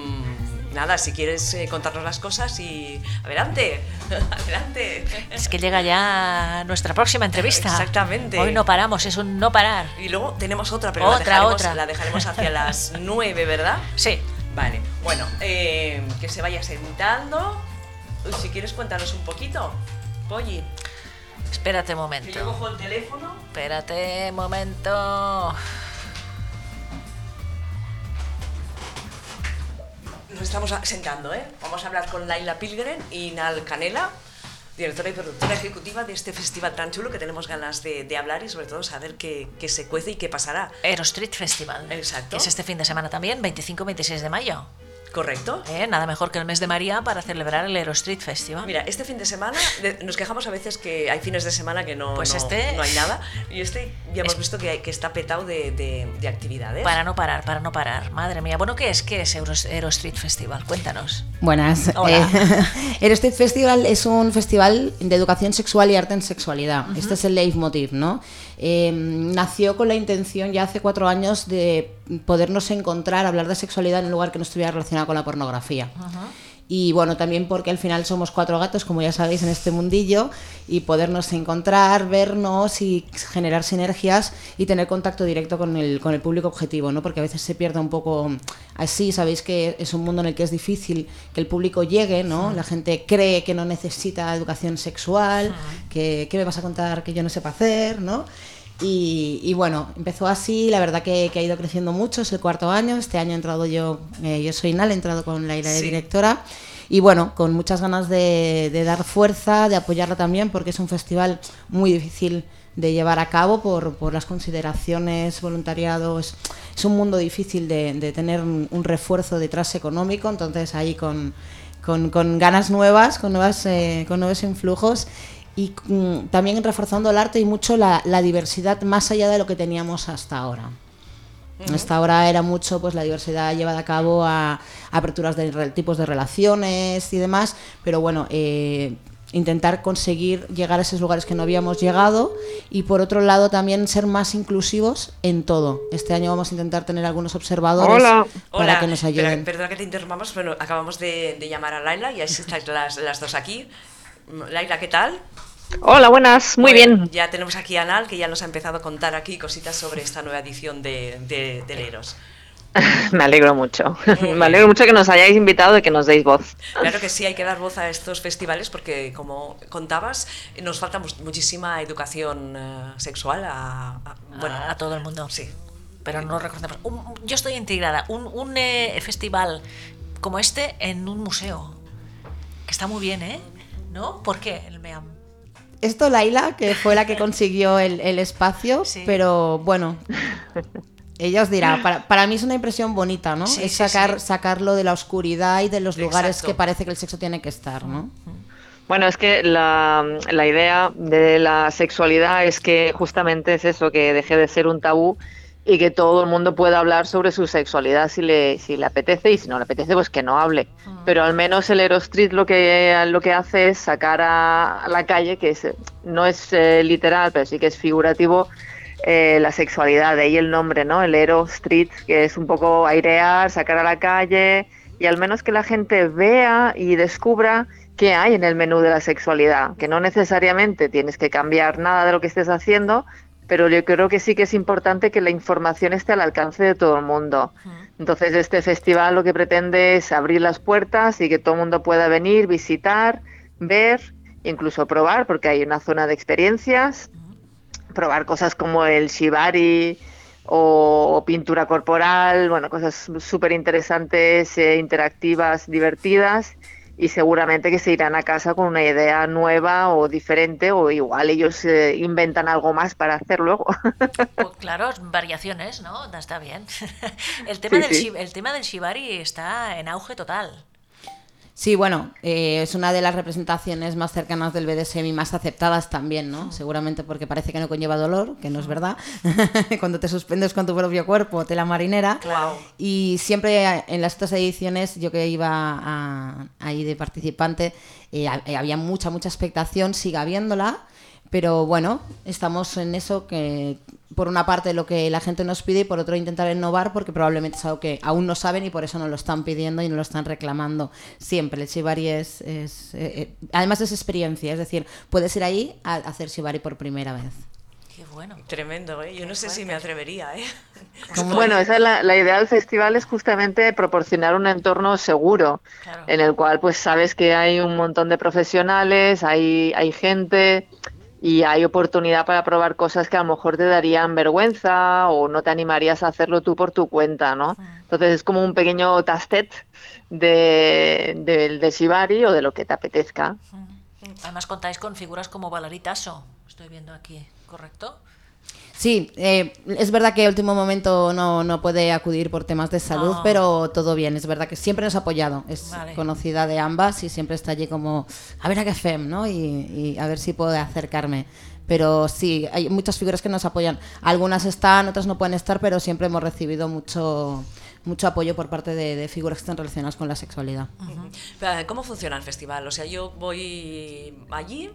nada, si quieres eh, contarnos las cosas y adelante, adelante. Es que llega ya nuestra próxima entrevista. Exactamente. Hoy no paramos, es un no parar. Y luego tenemos otra, pero Otra, la, dejaremos, otra. la dejaremos hacia las 9, ¿verdad? Sí. Vale, bueno, eh, que se vaya sentando. Uy, si quieres cuéntanos un poquito, Polly. Espérate un Que momento. yo cojo el teléfono. Espérate un momento. Nos estamos sentando, ¿eh? Vamos a hablar con Laila Pilgren y Nal Canela, directora y productora ejecutiva de este festival tan chulo que tenemos ganas de, de hablar y sobre todo saber qué, qué se cuece y qué pasará. Aero Street Festival. Exacto. Que es este fin de semana también, 25-26 de mayo. ¿Correcto? ¿Eh? Nada mejor que el mes de María para celebrar el Aero Street Festival. Mira, este fin de semana, de- nos quejamos a veces que hay fines de semana que no, Pues no, este- no hay nada. Y este ya hemos Es- visto que, hay- que está petado de, de- de actividades. Para no parar, para no parar. Madre mía. Bueno, ¿qué es? ¿Qué es Euro, Aero Street Festival? Cuéntanos. Buenas. Hola. Eh, Street Festival es un festival de educación sexual y arte en sexualidad. Este es el leitmotiv, ¿no? Eh, nació con la intención ya hace cuatro años de podernos encontrar, hablar de sexualidad en un lugar que no estuviera relacionado con la pornografía. Y bueno, también porque al final somos cuatro gatos, como ya sabéis, en este mundillo, y podernos encontrar, vernos y generar sinergias y tener contacto directo con el, con el público objetivo, ¿no? Porque a veces se pierde un poco así, sabéis que es un mundo en el que es difícil que el público llegue, ¿no? La gente cree que no necesita educación sexual, que ¿qué me vas a contar que yo no sepa hacer, ¿no? Y, y bueno, empezó así, la verdad que, que ha ido creciendo mucho, es el cuarto año, este año he entrado yo, eh, yo soy Nal, he entrado con la ira de Sí. directora y bueno, con muchas ganas de, de dar fuerza, de apoyarla también, porque es un festival muy difícil de llevar a cabo por, por las consideraciones, voluntariados. Es un mundo difícil de, de tener un, un refuerzo detrás económico, entonces ahí con, con, con ganas nuevas, con, nuevas, eh, con nuevos influjos y mm, también reforzando el arte y mucho la, la diversidad más allá de lo que teníamos hasta ahora. Hasta ahora era mucho pues la diversidad llevada a cabo a, aperturas de re- tipos de relaciones y demás, pero bueno, eh, intentar conseguir llegar a esos lugares que no habíamos llegado y por otro lado también ser más inclusivos en todo. Este año vamos a intentar tener algunos observadores Hola. para Hola, que nos ayuden. perdona que te interrumpamos, pero acabamos de, de llamar a Laila y ahí estáis las, las dos aquí. Laila, ¿qué tal? Hola, buenas, muy Bueno, bien. Ya tenemos aquí a Anal, que ya nos ha empezado a contar aquí cositas sobre esta nueva edición de, de, de Leros. Me alegro mucho. Me alegro mucho que nos hayáis invitado y que nos deis voz. Claro que sí, hay que dar voz a estos festivales porque, como contabas, nos falta mu- muchísima educación eh, sexual a, a- bueno, a, a todo el mundo. Sí. Pero no recordemos. Un- yo estoy integrada. Un, un, eh, festival como este en un museo. Que está muy bien, ¿eh? ¿No? ¿Por qué el MEAM? Esto Laila, que fue la que consiguió el, el espacio, Sí. pero bueno, ella os dirá, para, para mí es una impresión bonita, ¿no? Sí, es sí, sacar, sí. sacarlo de la oscuridad y de los lugares Exacto. que parece que el sexo tiene que estar, ¿no? Bueno, es que la, la idea de la sexualidad es que justamente es eso, que deje de ser un tabú y que todo el mundo pueda hablar sobre su sexualidad si le, si le apetece y si no le apetece, pues que no hable. Pero al menos el Aerostreet lo que, lo que hace es sacar a, la calle, que es, no es eh, literal, pero sí que es figurativo, eh, la sexualidad, de ahí el nombre, ¿no? El Aero Street, que es un poco airear, sacar a la calle y al menos que la gente vea y descubra qué hay en el menú de la sexualidad, que no necesariamente tienes que cambiar nada de lo que estés haciendo, pero yo creo que sí que es importante que la información esté al alcance de todo el mundo. Entonces este festival lo que pretende es abrir las puertas y que todo el mundo pueda venir, visitar, ver, incluso probar, porque hay una zona de experiencias, probar cosas como el shibari o, o pintura corporal, bueno, cosas súper interesantes, eh, interactivas, divertidas y seguramente que se irán a casa con una idea nueva o diferente o igual ellos eh, inventan algo más para hacer luego. Pues claro, variaciones, ¿no? Está bien. El tema, Sí, del, sí. el tema del shibari está en auge total. Sí, bueno, eh, es una de las representaciones más cercanas del BDSM y más aceptadas también, ¿no? Seguramente porque parece que no conlleva dolor, que no es verdad. Cuando te suspendes con tu propio cuerpo, tela marinera. Guau. Y siempre en las otras ediciones, yo que iba a- ahí de participante, eh, eh, había mucha, mucha expectación, sigue habiéndola. Pero bueno, estamos en eso que por una parte lo que la gente nos pide y por otro intentar innovar porque probablemente es algo que aún no saben y por eso nos lo están pidiendo y nos lo están reclamando siempre. El shibari es, es, eh, eh, además es experiencia, es decir, puedes ir ahí a hacer shibari por primera vez. Qué bueno. Tremendo, ¿eh? Yo no sé si me atrevería, ¿eh? Bueno, esa es la, la idea del festival es justamente proporcionar un entorno seguro Claro. en el cual pues sabes que hay un montón de profesionales, hay, hay gente y hay oportunidad para probar cosas que a lo mejor te darían vergüenza o no te animarías a hacerlo tú por tu cuenta, ¿no? Entonces es como un pequeño tastet de, de, de Shibari o de lo que te apetezca. Además contáis con figuras como Valerie Tasso, estoy viendo aquí, ¿correcto? Sí, eh, es verdad que último momento no, no, puede acudir por temas de salud, No. pero todo bien. Es verdad que siempre nos ha apoyado. Es Vale. conocida de ambas y siempre está allí como, a ver a qué fem, ¿no? Y, y a ver si puedo acercarme. Pero sí, hay muchas figuras que nos apoyan. Algunas están, otras no pueden estar, pero siempre hemos recibido mucho, mucho apoyo por parte de, de figuras que están relacionadas con la sexualidad. ¿Cómo funciona el festival? O sea, yo voy allí,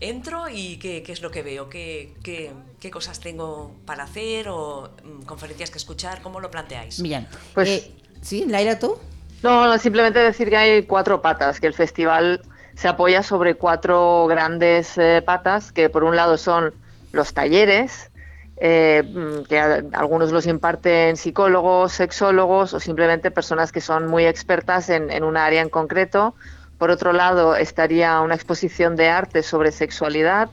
entro y ¿qué, qué es lo que veo? ¿Qué, qué, qué cosas tengo para hacer o mm, conferencias que escuchar? ¿Cómo lo planteáis? Bien. Pues- Eh, ¿Sí, Laira, tú? No, no, simplemente decir que hay cuatro patas, que el festival se apoya sobre cuatro grandes eh, patas, que por un lado son los talleres, eh, mm, que algunos los imparten psicólogos, sexólogos o simplemente personas que son muy expertas en, un área en concreto. Por otro lado, estaría una exposición de arte sobre sexualidad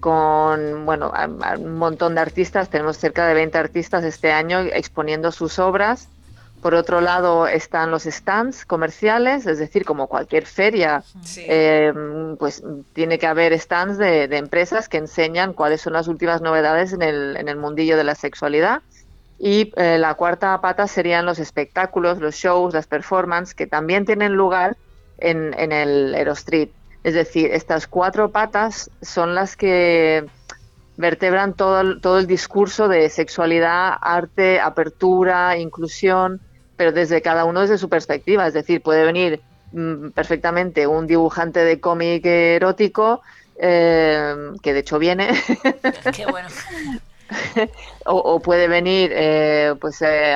con bueno, un montón de artistas, tenemos cerca de 20 artistas este año exponiendo sus obras. Por otro lado están los stands comerciales, es decir, como cualquier feria, Sí. eh, pues tiene que haber stands de, de empresas que enseñan cuáles son las últimas novedades en el, en el mundillo de la sexualidad. Y eh, la cuarta pata serían los espectáculos, los shows, las performances, que también tienen lugar en, en el Aerostreet. Es decir, estas cuatro patas son las que vertebran todo el, todo el discurso de sexualidad, arte, apertura, inclusión, pero desde cada uno desde su perspectiva. Es decir, puede venir mm, perfectamente un dibujante de cómic erótico, eh, que de hecho viene, Qué bueno. o, o puede venir eh, pues eh,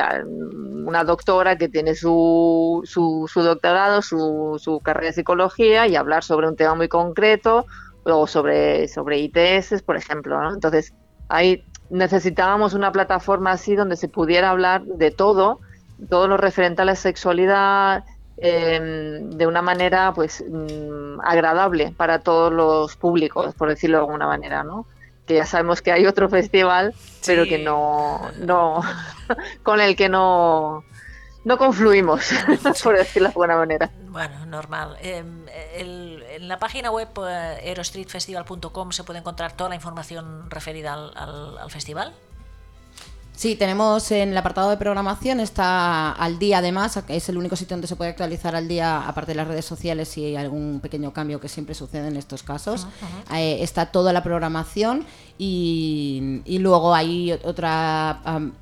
una doctora que tiene su, su, su doctorado, su, su carrera de psicología y hablar sobre un tema muy concreto o sobre, sobre ITS, por ejemplo. ¿no? Entonces, ahí necesitábamos una plataforma así donde se pudiera hablar de todo, todo lo referente a la sexualidad, eh, de una manera pues mm, agradable para todos los públicos, por decirlo de alguna manera, ¿no? Que ya sabemos que hay otro festival, pero que no, no con el que no, no confluimos, por decirlo de alguna manera. Bueno, normal. Eh, el- en la página web eh, aerostreetfestival.com se puede encontrar toda la información referida al, al- al festival. Sí, tenemos en el apartado de programación, está al día además, es el único sitio donde se puede actualizar al día, aparte de las redes sociales, hay algún pequeño cambio que siempre sucede en estos casos. Eh, está toda la programación y, y luego hay otra... am,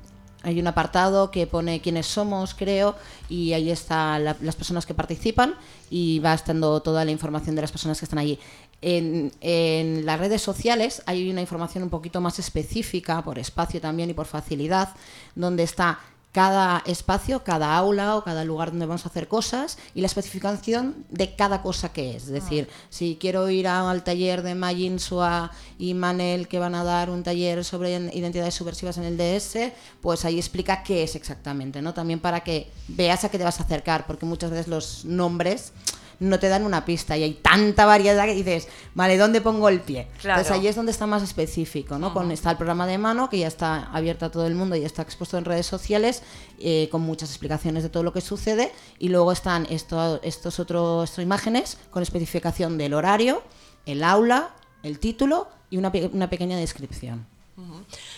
hay un apartado que pone quiénes somos, creo, y ahí están las personas que participan y va estando toda la información de las personas que están allí. En las redes sociales hay una información un poquito más específica, por espacio también y por facilidad, donde está cada espacio, cada aula o cada lugar donde vamos a hacer cosas y la especificación de cada cosa que es. Es decir, si quiero ir a- al taller de Magin Sua y Manel que van a dar un taller sobre identidades subversivas en el DS, pues ahí explica qué es exactamente, ¿no? También para que veas a qué te vas a acercar, porque muchas veces los nombres no te dan una pista y hay tanta variedad que dices, vale, ¿dónde pongo el pie? Claro. Entonces ahí es donde está más específico, ¿no? Con, está el programa de mano, que ya está abierto a todo el mundo y está expuesto en redes sociales, eh, con muchas explicaciones de todo lo que sucede, y luego están esto, estos otros estas imágenes con especificación del horario, el aula, el título y una, una pequeña descripción.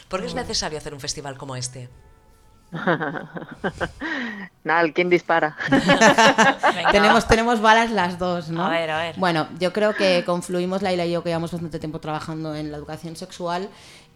¿Por qué es necesario hacer un festival como este? Nada, ¿quién dispara? Tenemos balas las dos, ¿no? A ver, a ver. Bueno, yo creo que confluimos Laila y yo, que llevamos bastante tiempo trabajando en la educación sexual,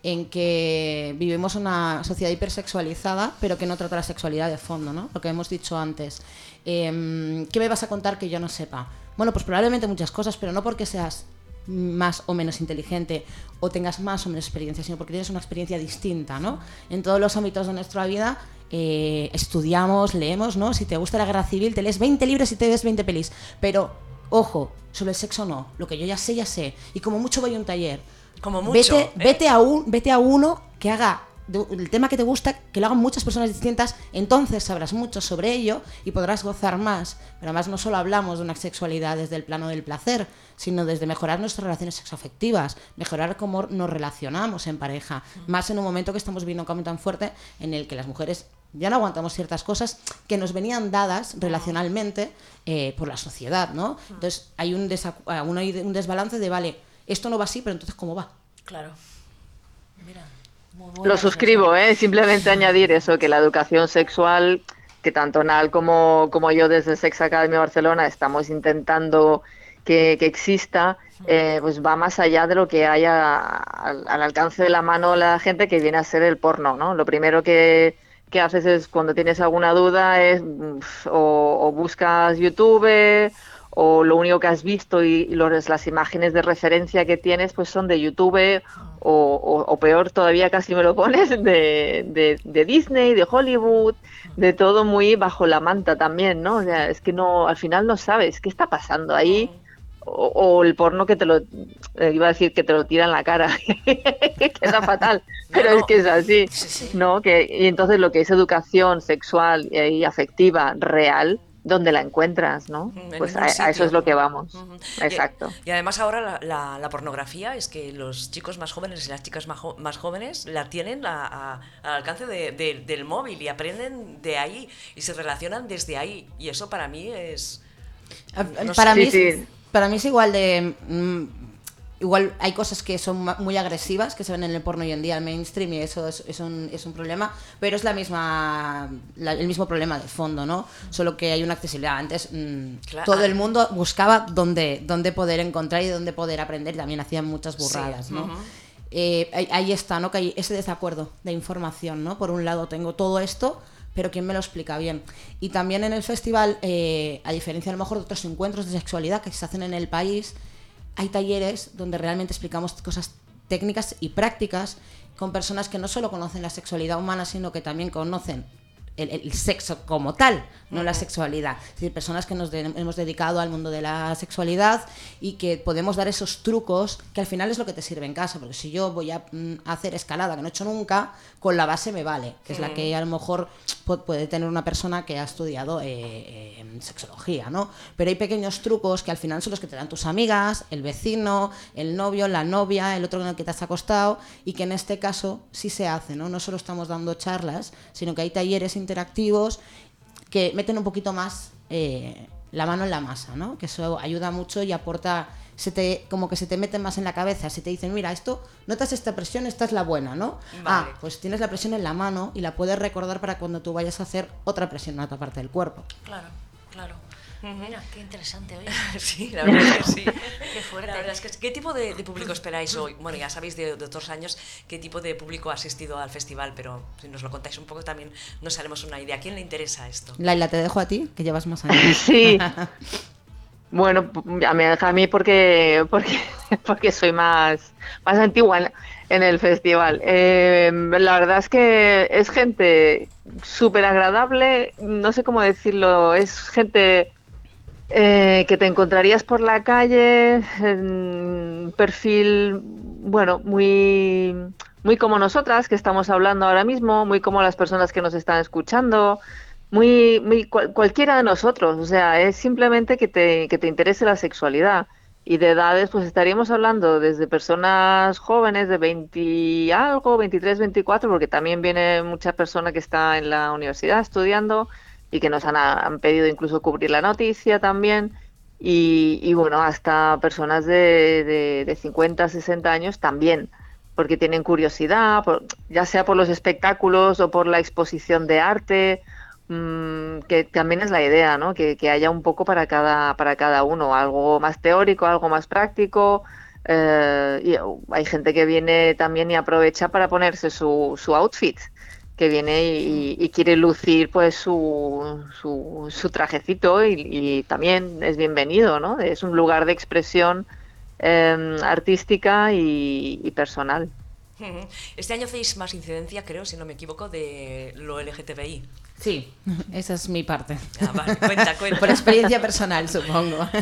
en que vivimos una sociedad hipersexualizada, pero que no trata la sexualidad de fondo, ¿no? Lo que hemos dicho antes. Em, ¿Qué me vas a contar que yo no sepa? Bueno, pues probablemente muchas cosas, pero no porque seas más o menos inteligente o tengas más o menos experiencia, sino porque tienes una experiencia distinta, ¿no? En todos los ámbitos de nuestra vida eh, estudiamos, leemos, ¿no? Si te gusta la guerra civil, te lees 20 libros y te ves 20 pelis. Pero, ojo, sobre el sexo no. Lo que yo ya sé, ya sé. Y como mucho voy a un taller. Como mucho, Vete, ¿eh? vete, a un, vete a uno que haga de- el tema que te gusta, que lo hagan muchas personas distintas, entonces sabrás mucho sobre ello y podrás gozar más. Pero además no solo hablamos de una sexualidad desde el plano del placer, sino desde mejorar nuestras relaciones sexoafectivas, mejorar cómo nos relacionamos en pareja, más en un momento que estamos viviendo un cambio tan fuerte en el que las mujeres ya no aguantamos ciertas cosas que nos venían dadas relacionalmente eh, por la sociedad, ¿no? Entonces hay un, un, un desbalance de, vale, esto no va así, pero entonces ¿cómo va? Claro. Lo suscribo, ¿eh? simplemente añadir eso, que la educación sexual, que tanto Nal como, como yo desde Sex Academy Barcelona estamos intentando que, que exista, eh, pues va más allá de lo que haya al, al alcance de la mano la gente que viene a ser el porno, ¿no? Lo primero que, que haces es cuando tienes alguna duda es uf, o, o buscas YouTube o lo único que has visto y, y los- las imágenes de referencia que tienes pues son de YouTube o, o- o peor todavía casi me lo pones de, de- de Disney, de Hollywood, de todo muy bajo la manta también, ¿no? O sea, es que no, al final no sabes qué está pasando ahí o, o el porno que te lo eh, iba a decir que te lo tira en la cara que queda fatal pero No, es que es así Sí, sí. no que y entonces lo que es educación sexual y, y afectiva real dónde la encuentras no Mm, en pues a, a eso es lo que vamos exacto Y, y además ahora la, la- la pornografía es que los chicos más jóvenes y las chicas más, jo- más jóvenes la tienen a- a- al alcance de- de- del móvil y aprenden de ahí y se relacionan desde ahí. Y eso para mí es... No para, sé. mí, Sí, es- sí. para mí es igual de... mm, igual hay cosas que son muy agresivas que se ven en el porno hoy en día, el mainstream, y eso es, es un, es un problema, pero es la misma la- el mismo problema de fondo, ¿no? Solo que hay una accesibilidad. Antes mm, Claro. todo el mundo buscaba dónde, dónde poder encontrar y dónde poder aprender, también hacían muchas burradas, ¿no? Eh, ahí, ahí está, ¿no? Que hay ese desacuerdo de información, ¿no? Por un lado tengo todo esto, pero ¿quién me lo explica bien? Y también en el festival, eh, a diferencia a lo mejor de otros encuentros de sexualidad que se hacen en el país, hay talleres donde realmente explicamos cosas técnicas y prácticas con personas que no solo conocen la sexualidad humana, sino que también conocen el, el sexo como tal, no la sexualidad. Es decir, personas que nos de- hemos dedicado al mundo de la sexualidad y que podemos dar esos trucos que al final es lo que te sirve en casa, porque si yo voy a mm, hacer escalada que no he hecho nunca, con la base me vale, que es la que a lo mejor pu- puede tener una persona que ha estudiado eh, eh, sexología, ¿no? Pero hay pequeños trucos que al final son los que te dan tus amigas, el vecino, el novio, la novia, el otro con el que te has acostado y que en este caso sí se hace, ¿no? No solo estamos dando charlas, sino que hay talleres interactivos que meten un poquito más eh, la mano en la masa, ¿no? Que eso ayuda mucho y aporta, se te, como que se te mete más en la cabeza, se te dicen, mira, esto, notas esta presión, esta es la buena, ¿no? Vale. Ah, pues tienes la presión en la mano y la puedes recordar para cuando tú vayas a hacer otra presión en otra parte del cuerpo. Claro, claro. Mira, qué interesante, oye. Sí, la verdad es que sí. Qué fuerte. La verdad es que sí. ¿Qué tipo de, de público esperáis hoy? Bueno, ya sabéis de, de otros años qué tipo de público ha asistido al festival, pero si nos lo contáis un poco también nos haremos una idea. ¿A quién le interesa esto? Laila, te dejo a ti, que llevas más años. Sí. Bueno, a mí, a mí porque, porque, porque soy más, más antigua en, en el festival. Eh, la verdad es que es gente súper agradable, no sé cómo decirlo, es gente eh, que te encontrarías por la calle, perfil, bueno, muy, muy como nosotras que estamos hablando ahora mismo, muy como las personas que nos están escuchando, muy, muy cual- cualquiera de nosotros. O sea, es simplemente que te, que te interese la sexualidad. Y de edades, pues estaríamos hablando desde personas jóvenes de 20 y algo, 23, 24, porque también viene mucha persona que está en la universidad estudiando y que nos han, han pedido incluso cubrir la noticia también. Y, y bueno, hasta personas de, de, de 50, 60 años también, porque tienen curiosidad, por- ya sea por los espectáculos o por la exposición de arte, mm, que también es la idea, ¿no? Que, que haya un poco para cada, para cada uno, algo más teórico, algo más práctico. eh, y hay gente que viene también y aprovecha para ponerse su, su outfit, que viene y, y quiere lucir pues su, su, su trajecito y, y también es bienvenido, ¿no? Es un lugar de expresión eh, artística y, y personal. Este año hacéis más incidencia, creo, si no me equivoco, de lo LGTBI. Sí, esa es mi parte. Ah, vale, cuenta, cuenta. Por experiencia personal, supongo.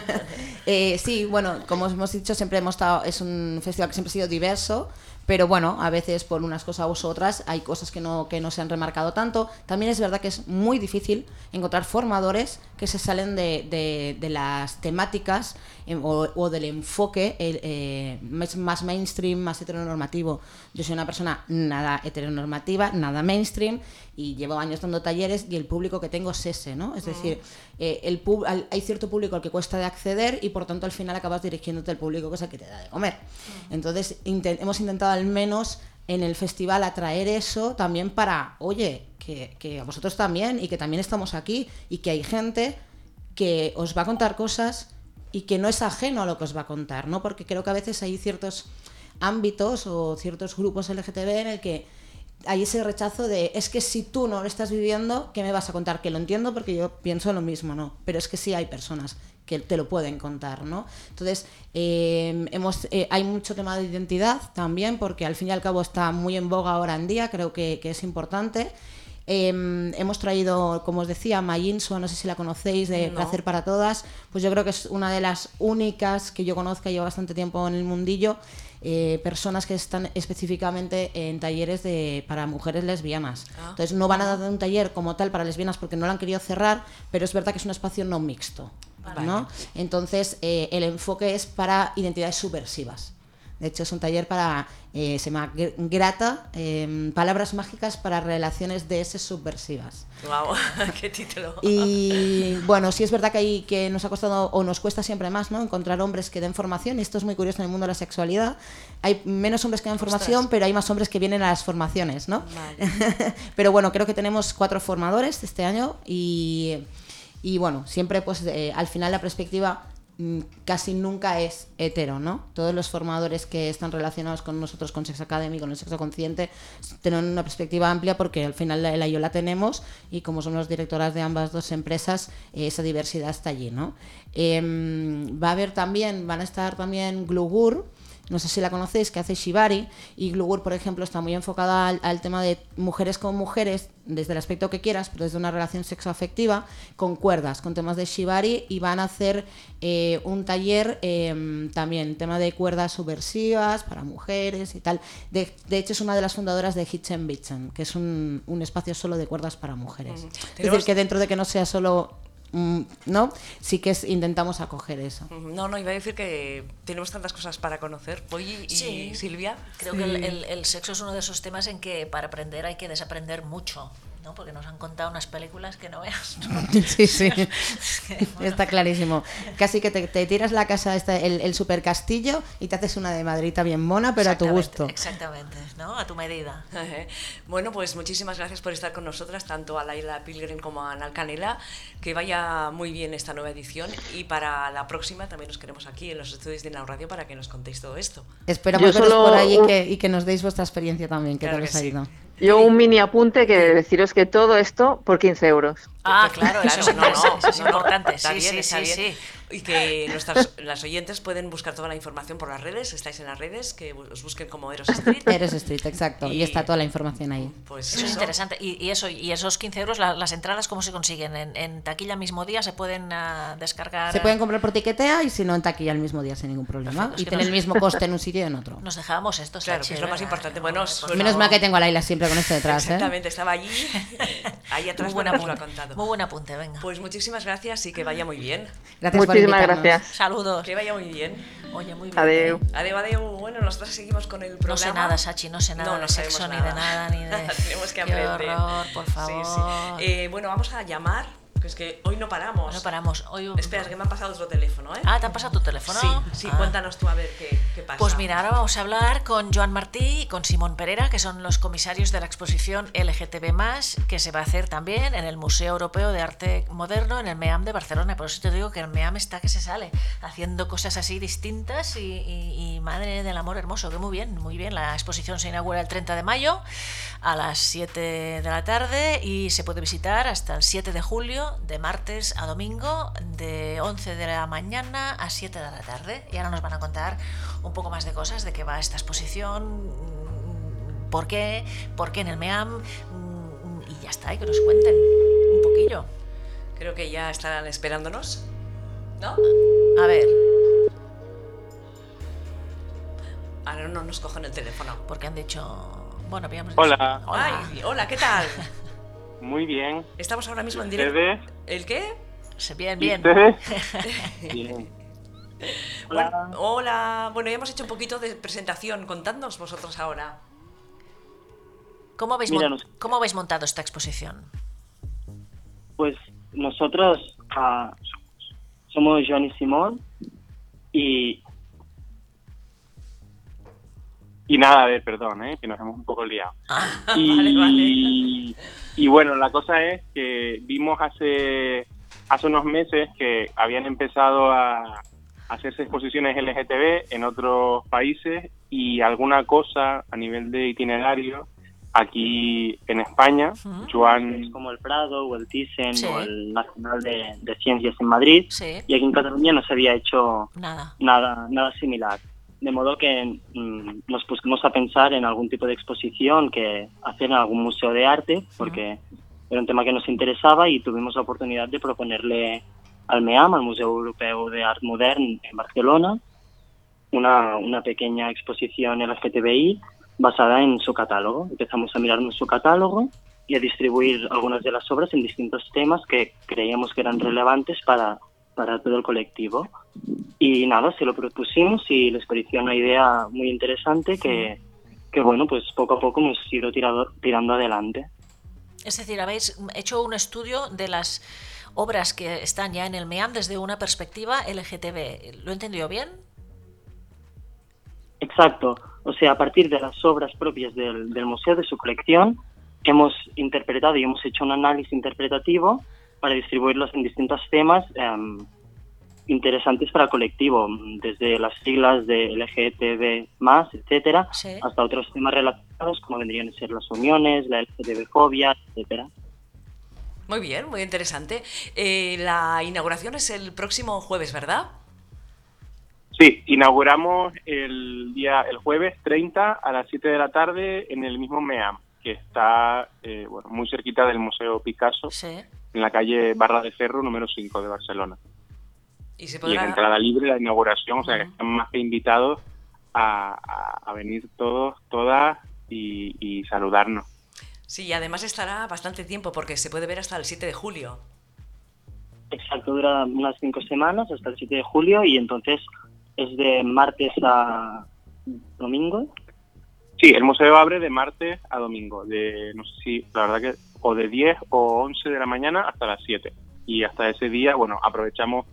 Eh, sí, bueno, como hemos dicho, siempre hemos estado, es un festival que siempre ha sido diverso, pero bueno, a veces por unas cosas u otras hay cosas que no, que no se han remarcado tanto. También es verdad que es muy difícil encontrar formadores que se salen de, de- de las temáticas em, o, o del enfoque el, eh, más mainstream, más heteronormativo. Yo soy una persona nada heteronormativa, nada mainstream y llevo años dando talleres y el público que tengo es ese, ¿no? Es decir, eh, el pub- al- hay cierto público al que cuesta de acceder y por tanto al final acabas dirigiéndote al público que es el que te da de comer. Entonces inte- hemos intentado al menos en el festival atraer eso también para, oye, que, que a vosotros también y que también estamos aquí y que hay gente que os va a contar cosas y que no es ajeno a lo que os va a contar, ¿no? Porque creo que a veces hay ciertos ámbitos o ciertos grupos LGTB en el que hay ese rechazo de es que si tú no lo estás viviendo, ¿qué me vas a contar? Que lo entiendo porque yo pienso lo mismo, ¿no? Pero es que sí hay personas que te lo pueden contar, ¿no? Entonces, eh, hemos, hay mucho tema de identidad también, porque al fin y al cabo está muy en boga ahora en día, creo que, que es importante. Eh, hemos traído, como os decía, Mayinso, no sé si la conocéis, de No. Placer para Todas, pues yo creo que es una de las únicas que yo conozca, lleva bastante tiempo en el mundillo, eh, personas que están específicamente en talleres de, para mujeres lesbianas. Ah. Entonces no van a dar un taller como tal para lesbianas porque no lo han querido cerrar, pero es verdad que es un espacio no mixto. ¿no? Entonces eh, el enfoque es para identidades subversivas. De hecho, es un taller para, eh, se llama Gr- Grata, eh, palabras mágicas para relaciones DS subversivas. Wow, qué título. Y bueno, sí es verdad que, hay, que nos ha costado o nos cuesta siempre más ¿no? encontrar hombres que den formación, y esto es muy curioso en el mundo de la sexualidad. Hay menos hombres que dan formación, pero hay más hombres que vienen a las formaciones, ¿no? pero bueno, creo que tenemos cuatro formadores este año y, y bueno, siempre pues eh, al final la perspectiva casi nunca es hetero, ¿no? Todos los formadores que están relacionados con nosotros, con Sex Academy, con el sexo consciente, tienen una perspectiva amplia porque al final la, la yo la tenemos y como somos directoras de ambas dos empresas, eh, esa diversidad está allí, ¿no? Em, va a haber también, van a estar también Glugur, no sé si la conocéis, que hace Shibari, y Glugur, por ejemplo, está muy enfocada al, al tema de mujeres con mujeres, desde el aspecto que quieras, pero desde una relación sexoafectiva, con cuerdas, con temas de Shibari, y van a hacer eh, un taller eh, también, tema de cuerdas subversivas para mujeres y tal. De, de hecho, es una de las fundadoras de Hitchen Bitchen, que es un, un espacio solo de cuerdas para mujeres. Es decir, que dentro de que no sea solo... mm, ¿No? Sí que es- intentamos acoger eso. No, no, iba a decir que tenemos tantas cosas para conocer. Polly y Sí. Silvia. Creo que el, el- el sexo es uno de esos temas en que para aprender hay que desaprender mucho, ¿no? Porque nos han contado unas películas que no veas. Sí, sí. que, bueno. Está clarísimo. Casi que te, te tiras la casa, esta, el, el super castillo y te haces una de madrita bien mona, pero a tu gusto. Exactamente, ¿no? A tu medida. Bueno, pues muchísimas gracias por estar con nosotras, tanto a Laila Pilgrim como a Anal Canela. Que vaya muy bien esta nueva edición y para la próxima también nos queremos aquí en los estudios de Inau Radio para que nos contéis todo esto. Esperamos solo por ahí y que, y que nos deis vuestra experiencia también, que Claro tal que os ha sí. Yo un mini apunte que deciros que todo esto por 15 euros. Ah, claro, eso es, no, no, eso es no, no, importante. está sí, bien, sí, está sí, bien. sí. Y que nuestras las oyentes pueden buscar toda la información por las redes, estáis en las redes, que os busquen como Eros Street. Eres Street, exacto. Y, Y- está toda la información ahí. Pues Eso es interesante. Y, y eso, y esos 15 euros, la- las entradas, ¿cómo se consiguen? ¿En, en taquilla mismo día se pueden ah, descargar? Se pueden comprar por tiquetea y si no en taquilla el mismo día sin ningún problema. Perfecto, y tener nos- el mismo coste en un sitio y en otro. Nos dejábamos esto, Claro, que es lo más importante. Bueno, Por suena- Menos mal que tengo a Laila siempre con esto detrás, ¿eh? Exactamente, estaba allí, ahí atrás Muy buen porque nos lo ha contado. Muy buen apunte, venga. Pues muchísimas gracias y que vaya muy bien. Gracias por Muchísimas gracias. Saludos. Que vaya muy bien. Oye, muy bien. Adeu. Adeu, adeu. Bueno, nosotros seguimos con el programa. No sé nada, Sachi, no sé nada No, de no sexo, ni de nada. ni de... Tenemos que Qué aprender. horror, por Sí, favor. sí. Eh, bueno, vamos a llamar, que es que hoy no paramos. No paramos. Hoy... Espera, es que me han pasado otro teléfono, ¿eh? Ah, ¿te han pasado tu teléfono? Sí, sí, Ah. cuéntanos tú a ver qué, qué pasa. Pues mira, ahora vamos a hablar con Joan Martí y con Simón Pereira, que son los comisarios de la exposición LGTB+, que se va a hacer también en el Museo Europeo de Arte Moderno, en el MEAM de Barcelona. Por eso te digo que el MEAM está que se sale, haciendo cosas así distintas y, y- y madre del amor hermoso, que muy bien, muy bien. La exposición se inaugura el 30 de mayo a las 7 de la tarde y se puede visitar hasta el 7 de julio, de martes a domingo, de 11 de la mañana a 7 de la tarde. Y ahora nos van a contar un poco más de cosas, de qué va esta exposición, mm, por qué, por qué en el MEAM, mm, y ya está, y que nos cuenten. que ya estarán esperándonos. ¿No? A ver, Ahora no nos cogen el teléfono. porque han dicho. Bueno, habíamos Hola. Hola. Ay, hola, ¿qué tal? Muy bien. Estamos ahora mismo en directo. ¿El qué? Se- Bien, ¿Y bien. Bien. Bueno, hola. Bueno, ya hemos hecho un poquito de presentación. Contadnos vosotros ahora. ¿Cómo habéis, Mira, mon- nos- ¿Cómo habéis montado esta exposición? Pues nosotros ah, somos Joan y Simón y Y nada, a ver, perdón, ¿eh? que nos hemos un poco liado. Y, Vale, vale. Y bueno, la cosa es que vimos hace, hace unos meses que habían empezado a hacerse exposiciones LGTB en otros países y alguna cosa a nivel de itinerario aquí en España. Joan como el Prado o el Thyssen Sí. o el Nacional de, de Ciencias en Madrid Sí. y aquí en Cataluña no se había hecho Nada. nada, nada similar. De modo que mm, nos pusimos a pensar en algún tipo de exposición que hacer en algún museo de arte, porque era un tema que nos interesaba y tuvimos la oportunidad de proponerle al MEAM, al Museo Europeo de Art Modern en Barcelona, una, una pequeña exposición LGTBI basada en su catálogo. Empezamos a mirarnos su catálogo y a distribuir algunas de las obras en distintos temas que creíamos que eran relevantes para, para todo el colectivo. Y nada, se lo propusimos y les pareció una idea muy interesante que, que bueno, pues poco a poco hemos ido tirado, tirando adelante. Es decir, habéis hecho un estudio de las obras que están ya en el MEAM desde una perspectiva LGTB. ¿Lo he entendido bien? Exacto. O sea, a partir de las obras propias del, del museo, de su colección, hemos interpretado y hemos hecho un análisis interpretativo para distribuirlos en distintos temas em, interesantes para el colectivo, desde las siglas de LGTB+, etcétera, Sí. hasta otros temas relacionados como vendrían a ser las uniones, la LGTB-fobia, etcétera. Muy bien, muy interesante. Eh, la inauguración es el próximo jueves, ¿verdad? Sí, inauguramos el día el jueves 30 a las 7 de la tarde en el mismo MEAM, que está eh, bueno, muy cerquita del Museo Picasso, Sí. en la calle Barra de Ferro número 5 de Barcelona. Y se Y es podrá... entrada libre la inauguración, o sea que están más que invitados a, a- a venir todos, todas y, y saludarnos. Sí, y además estará bastante tiempo porque se puede ver hasta el 7 de julio. Exacto, dura unas cinco semanas hasta el 7 de julio y entonces es de martes a domingo. Sí, el museo abre de martes a domingo, de no sé si, la verdad que, o de 10 o 11 de la mañana hasta las 7. Y hasta ese día, bueno, aprovechamos,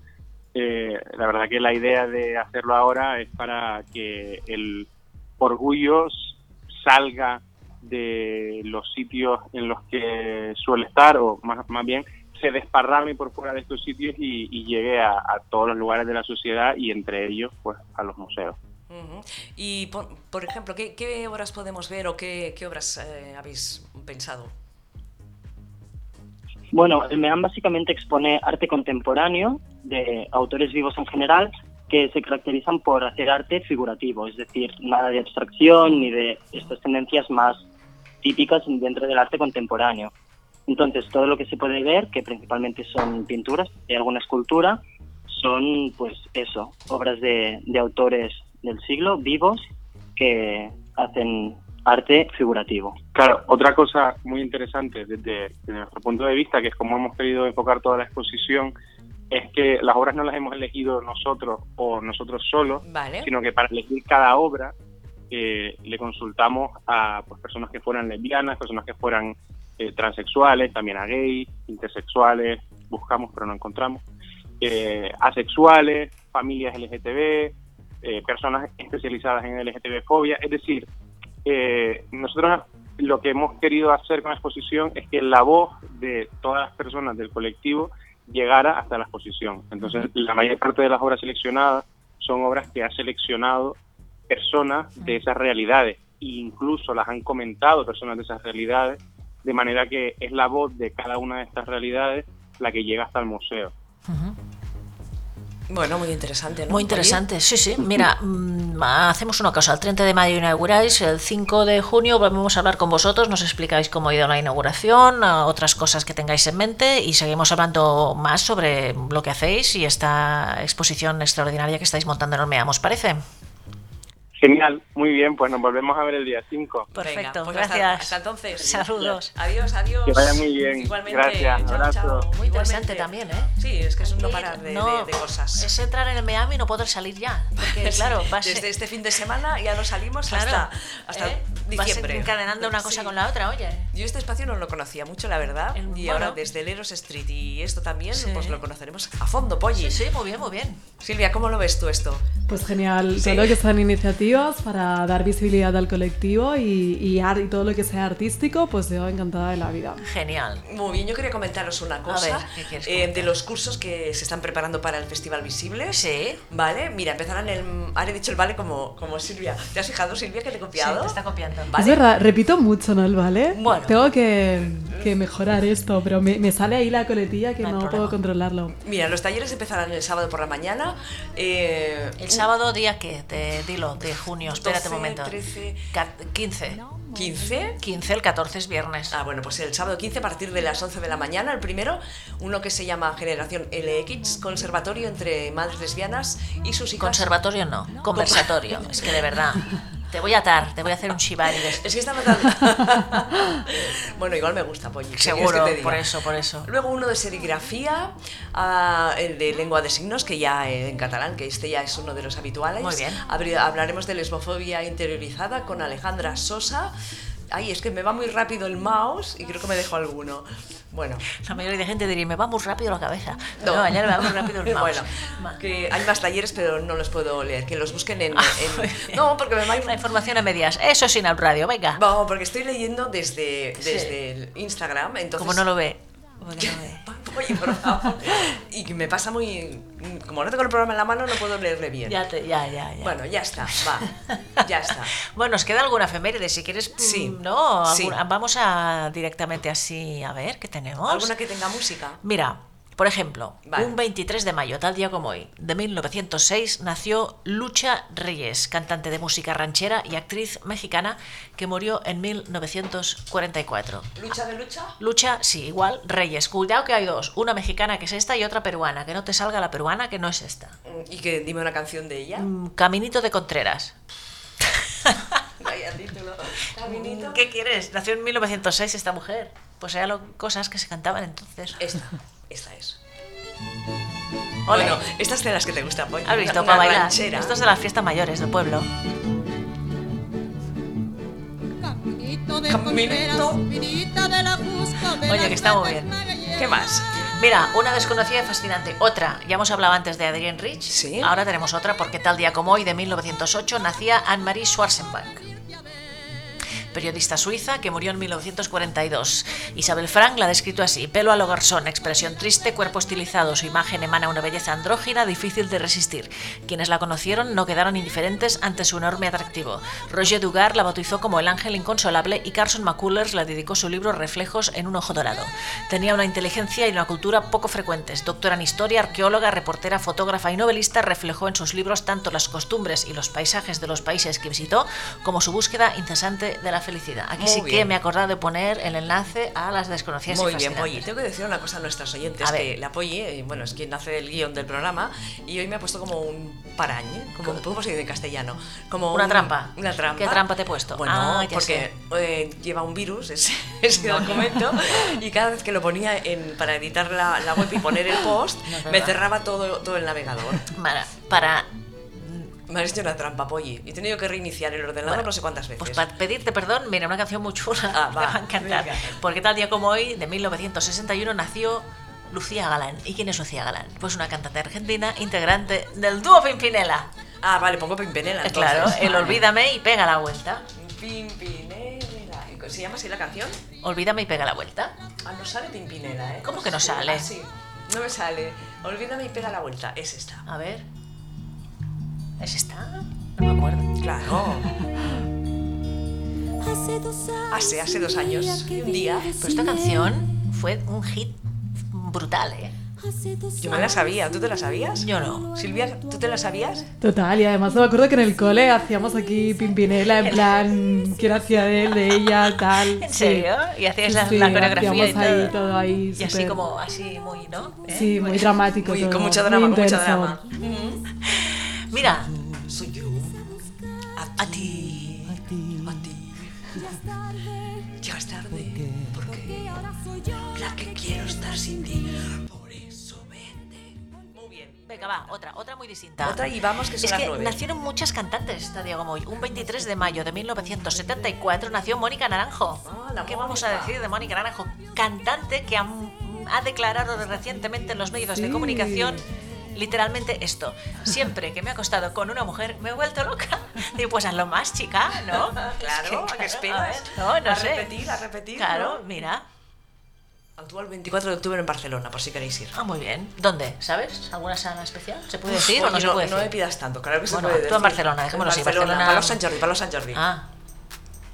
eh, la verdad que la idea de hacerlo ahora es para que el orgullo salga de los sitios en los que suele estar, o más, más bien se desparrame por fuera de estos sitios y, y llegue a, todos los lugares de la sociedad y entre ellos, pues, a los museos. Y, por, ejemplo, ¿qué, qué obras podemos ver o qué, qué obras eh, habéis pensado? Bueno, el MEAM básicamente expone arte contemporáneo de autores vivos en general que se caracterizan por hacer arte figurativo, es decir, nada de abstracción ni de estas tendencias más típicas dentro del arte contemporáneo. Entonces, todo lo que se puede ver, que principalmente son pinturas y alguna escultura, son, pues eso, obras de, de autores del siglo vivos que hacen arte figurativo. Claro, otra cosa muy interesante desde, desde nuestro punto de vista, que es como hemos querido enfocar toda la exposición, es que las obras no las hemos elegido nosotros o nosotros solos, Vale. sino que para elegir cada obra eh, le consultamos a pues, personas que fueran lesbianas, personas que fueran eh, transexuales, también a gays, intersexuales, buscamos pero no encontramos, eh, asexuales, familias LGTB, eh, personas especializadas en LGTB-fobia, es decir, eh, nosotros lo que hemos querido hacer con la exposición es que la voz de todas las personas del colectivo llegara hasta la exposición. Entonces, la mayor parte de las obras seleccionadas son obras que ha seleccionado personas de esas realidades e incluso las han comentado personas de esas realidades, de manera que es la voz de cada una de estas realidades la que llega hasta el museo. Bueno, muy interesante, ¿no? Muy interesante, sí, sí. Mira, mm, hacemos una cosa. El 30 de mayo inauguráis, el 5 de junio volvemos a hablar con vosotros, nos explicáis cómo ha ido la inauguración, a otras cosas que tengáis en mente y seguimos hablando más sobre lo que hacéis y esta exposición extraordinaria que estáis montando en Olmea, ¿os parece? Genial, muy bien, pues nos volvemos a ver el día 5. Perfecto, pues hasta- gracias. Hasta, entonces. Saludos. Adiós, adiós. Que vaya muy bien. Igualmente. Gracias, Chao, abrazo. chao. Muy interesante Igualmente. también, ¿eh? Sí, es que es un no parar de, no, de- de cosas. Es entrar en el Miami y no poder salir ya. Porque, Sí, claro, vas desde este fin de semana ya no salimos Claro, hasta, hasta ¿eh? Diciembre. Vas encadenando una cosa con la otra, oye. Yo este espacio no lo conocía mucho, la verdad. El- y bueno. ahora desde el Eros Street y esto también, Sí. pues lo conoceremos a fondo, Polly. Sí, sí, muy bien, muy bien. Silvia, ¿cómo lo ves tú esto? Pues genial, Sí. todo lo que sean iniciativas para dar visibilidad al colectivo y, y, ar- y todo lo que sea artístico, pues yo encantada de la vida. Genial. Muy bien, yo quería comentaros una cosa ver, ¿qué eh, de los cursos que se están preparando para el Festival Visibles. Sí. Vale, mira, empezarán el. Ahora he dicho el vale como, como Silvia. ¿Te has fijado, Silvia, que te he copiado? Sí, te está copiando. Vale. Es verdad, repito mucho, ¿no? Vale. Bueno. Tengo que, que mejorar esto, pero me, me sale ahí la coletilla que No no, puedo controlarlo. Mira, los talleres empezarán el sábado por la mañana. eh, El sábado, ¿día qué? De, dilo, de junio, espérate 12, un momento. 13. Ca- 15. 15. 15, el 14 es viernes. Ah, bueno, pues el sábado 15 a partir de las 11 de la mañana, el primero, uno que se llama Generación LX, Conservatorio entre Madres Lesbianas y sus hijas. Conservatorio no, conversatorio. es que de verdad. Te voy a atar, te voy a hacer un shibari de esto. Es que está matando. bueno, igual me gusta, Polly. ¿qué quieres Seguro, que por eso, por eso. Luego uno de serigrafía, ah, el de lengua de signos, que ya eh, en catalán, que este ya es uno de los habituales. Muy bien. Hablaremos de lesbofobia interiorizada con Alejandra Sosa. Ay, es que me va muy rápido el mouse y creo que me dejo alguno. Bueno, La mayoría de gente diría, me va muy rápido la cabeza. no, No, ayer me va muy rápido el mouse. Bueno, que hay más talleres, pero no los puedo leer. Que los busquen en. en- no, porque me va La información a medias. Eso es Inal Radio, venga. No, porque estoy leyendo desde, Sí. desde el Instagram. Entonces, Como no lo ve. Oye, por favor. Y me pasa muy. Como no tengo el programa en la mano, no puedo leerle bien. Ya, te- ya, ya, ya. Bueno, ya está, va. Ya está. Bueno, ¿os queda alguna efeméride? Si quieres, Sí, mm, no, sí. alguna- vamos a directamente así a ver qué tenemos. ¿Alguna que tenga música? Mira, por ejemplo, Vale. un 23 de mayo, tal día como hoy, de 1906, nació Lucha Reyes, cantante de música ranchera y actriz mexicana que murió en 1944. ¿Lucha de lucha? Lucha, sí, igual, Reyes. Cuidado que hay dos, una mexicana que es esta y otra peruana, que no te salga la peruana que no es esta. Mm, Y que dime una canción de ella. Mm, Caminito de Contreras. Vaya título. Caminito. ¿Qué quieres? Nació en 1906 esta mujer. Pues eran cosas que se cantaban entonces. Esta, esta es. Ole. Bueno, esta es de las que te gusta, Polly. ¿Has visto? Una Para bailar. ranchera. Esto es de las fiestas mayores del pueblo. Caminito de Caminito. De la de Oye, que está muy bien. ¿Qué más? Mira, una desconocida y fascinante. Otra, ya hemos hablado antes de Adrienne Rich. Sí. Ahora tenemos otra porque tal día como hoy, de 1908, nacía Anne-Marie Schwarzenbach. Periodista suiza que murió en 1942. Isabel Frank la ha descrito así: pelo a lo garzón, expresión triste, cuerpo estilizado. Su imagen emana una belleza andrógina difícil de resistir. Quienes la conocieron no quedaron indiferentes ante su enorme atractivo. Roger Dugar la bautizó como el ángel inconsolable y Carson McCullers le dedicó su libro Reflejos en un ojo dorado. Tenía una inteligencia y una cultura poco frecuentes. Doctora en historia, arqueóloga, reportera, fotógrafa y novelista, reflejó en sus libros tanto las costumbres y los paisajes de los países que visitó como su búsqueda incesante de la felicidad. Aquí Muy sí que me he acordado de poner el enlace a las desconocidas Muy y bien, Polly. Tengo que decir una cosa a nuestras oyentes, A que la Polly, eh, bueno, es quien hace el guion del programa, y hoy me ha puesto como un parañ, como ¿cómo se dice en castellano? Como Una un- trampa. Una trampa. ¿Qué trampa te he puesto? Bueno, Ah, porque eh, lleva un virus ese, ese documento, y cada vez que lo ponía en, para editar la, la web y poner el post, No me cerraba todo, todo el navegador. Para, para Me has hecho una trampa, Polly. y He tenido que reiniciar el ordenador Bueno, no sé cuántas veces. Pues para pedirte perdón, mira, una canción muy chula, Ah, me va, va a encantar. venga. Porque tal día como hoy, de 1961, nació Lucía Galán. ¿Y quién es Lucía Galán? Pues una cantante argentina, integrante del dúo Pimpinela. Ah, vale, pongo Pimpinela. Eh, entonces. claro, el Vale. Olvídame y pega la vuelta. Pimpinela. ¿Se llama así la canción? Olvídame y pega la vuelta. Ah, no sale Pimpinela, ¿eh? ¿Cómo que no Sí, sale? ah, sí. No me sale. Olvídame y pega la vuelta. Es esta. A ver. ¿Es esta? No me acuerdo. Claro. Hace dos años, Hace, hace dos años. Y un día. Pero esta canción fue un hit brutal, ¿eh? Yo me la sabía, ¿tú te la sabías? Yo no. Silvia, ¿tú te la sabías? Total, y además me acuerdo que en el cole hacíamos aquí Pimpinela, en plan, quién hacía de él, de ella, tal. ¿En serio? Y hacías la- Sí, la coreografía y ahí todo. ahí Y así como, así muy, ¿no? ¿Eh? Sí, muy dramático Muy- todo, con mucho muy drama, con mucho drama. Mira, Soy yo. a ti. A ti. Ya es tarde. Porque la que quiero estar sin ti. Por eso vete. Muy bien. Venga, va, otra, otra muy distinta. Otra y vamos que son es las que nueve. nacieron muchas cantantes esta Diego Moy. Un 23 de mayo de 1974 nació Mónica Naranjo. Ah, la ¿Qué vamos a Mónica. decir de Mónica Naranjo? Cantante que ha, ha declarado recientemente en los medios de Sí. comunicación literalmente esto. Siempre que me he acostado con una mujer me he vuelto loca. Digo, pues hazlo más, chica, ¿no? Claro, Es ¿a qué a esperas? ver, no, no a sé. repetir, a repetir. Claro, ¿no? mira. Actúa el 24 de octubre en Barcelona, por si queréis ir. Ah, muy bien. ¿Dónde? ¿Sabes? ¿Alguna sala especial? ¿Se puede decir o Oye, no se puede no decir? me pidas tanto, claro que se Bueno, puede tú decir. en Barcelona, dejémoslo así, Barcelona, Barcelona- Palos Sant Jordi, Palos Sant Jordi. Ah,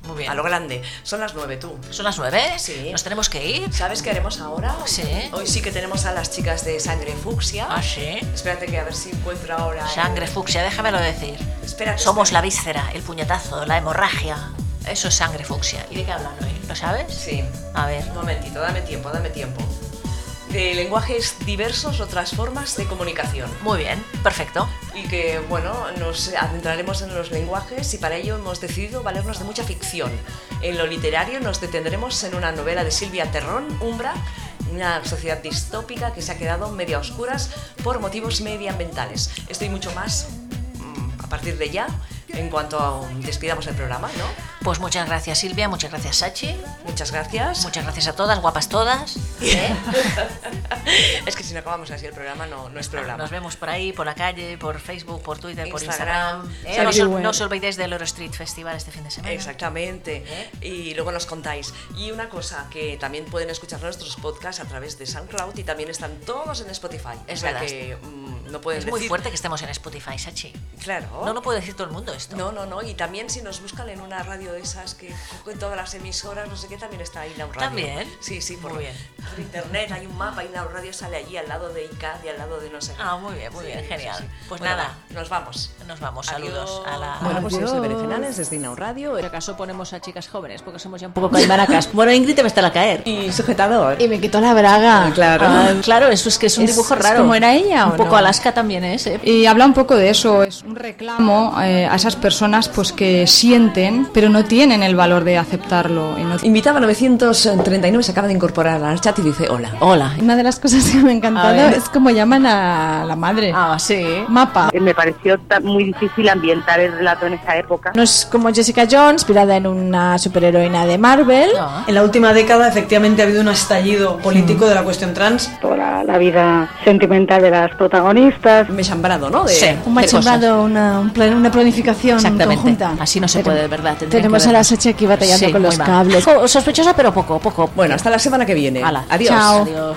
muy bien. A lo grande. Son las nueve, tú. ¿Son las nueve? Sí. ¿Nos tenemos que ir? ¿Sabes qué haremos ahora? Sí. Hoy sí que tenemos a las chicas de Sangre Fucsia. Ah, sí. Espérate que a ver si encuentro ahora. el- Sangre fucsia, déjamelo decir. Espérate, Somos la víscera, el puñetazo, la hemorragia. Eso es sangre fucsia. ¿Y de qué hablan hoy? ¿Lo sabes? Sí. A ver. Un momentito, dame tiempo, dame tiempo. De lenguajes diversos, otras formas de comunicación. Muy bien, perfecto. Y que, bueno, nos adentraremos en los lenguajes y para ello hemos decidido valernos de mucha ficción. En lo literario nos detendremos en una novela de Silvia Terrón, Umbra, una sociedad distópica que se ha quedado media oscuras por motivos medioambientales. Esto y mucho más mm, a partir de ya, en cuanto a, despidamos el programa, ¿no? Pues muchas gracias Silvia, muchas gracias Sachi, Muchas gracias. muchas gracias a todas, guapas todas. ¿eh? es que si no acabamos así el programa, no, no es programa. Nos vemos por ahí, por la calle, por Facebook, por Twitter, por Instagram. ¿eh? No, se- bueno. no os olvidéis del Euro Street Festival este fin de semana. Exactamente. ¿Eh? Y luego nos contáis. Y una cosa, que también pueden escuchar nuestros podcasts a través de SoundCloud y también están todos en Spotify. Es o sea verdad. que mm, no pueden Es muy fuerte que estemos en Spotify, Sachi. Claro. No lo puede decir todo el mundo No, no, no. Y también si nos buscan en una radio de esas que cogen todas las emisoras, no sé qué, también está ahí Radio. ¿También? Sí, sí, por, Muy bien. por internet hay un mapa y una radio sale allí al lado de ICAD y al lado de no sé qué. Ah, muy bien, muy Sí, bien, sí, genial. sí. Pues Bueno, nada. va, nos vamos. Nos vamos, Adiós. saludos a la... Bueno, pues de Berenjenales desde Inau Radio. Por acaso ponemos a chicas jóvenes, porque somos ya un poco caimaracas. Bueno, Ingrid te va a estar a caer. Y sujetador. Y me quitó la braga. Ah, claro. Ah, claro, eso es que es un Es- dibujo es raro. como era ella, Un ¿o poco no? Alaska también es, ¿eh? Y habla un poco de eso, es un reclamo eh, a esas personas pues que sienten, pero no tienen el valor de aceptarlo. no- Invitaba 939, se acaba de incorporar al chat y dice hola. Hola. Una de las cosas que me ha A encantado es como llaman a la madre. Ah, sí. Mapa. Me pareció muy difícil ambientar el relato en esa época. No es como Jessica Jones, inspirada en una superheroína de Marvel. En la última década efectivamente ha habido un estallido político de la cuestión trans. Toda la vida sentimental de las protagonistas. Me chambrado, ¿no? De, Sí. Un de machembrado, una, un plan- una planificación Exactamente. conjunta. Así no se Pero- puede, de verdad. tendrían Tenemos a la vernos. Sachi aquí batallando Sí, con los cables. Sospechosa, pero poco, poco. Bueno, hasta la semana que viene. Hala. Adiós. Chao. Adiós.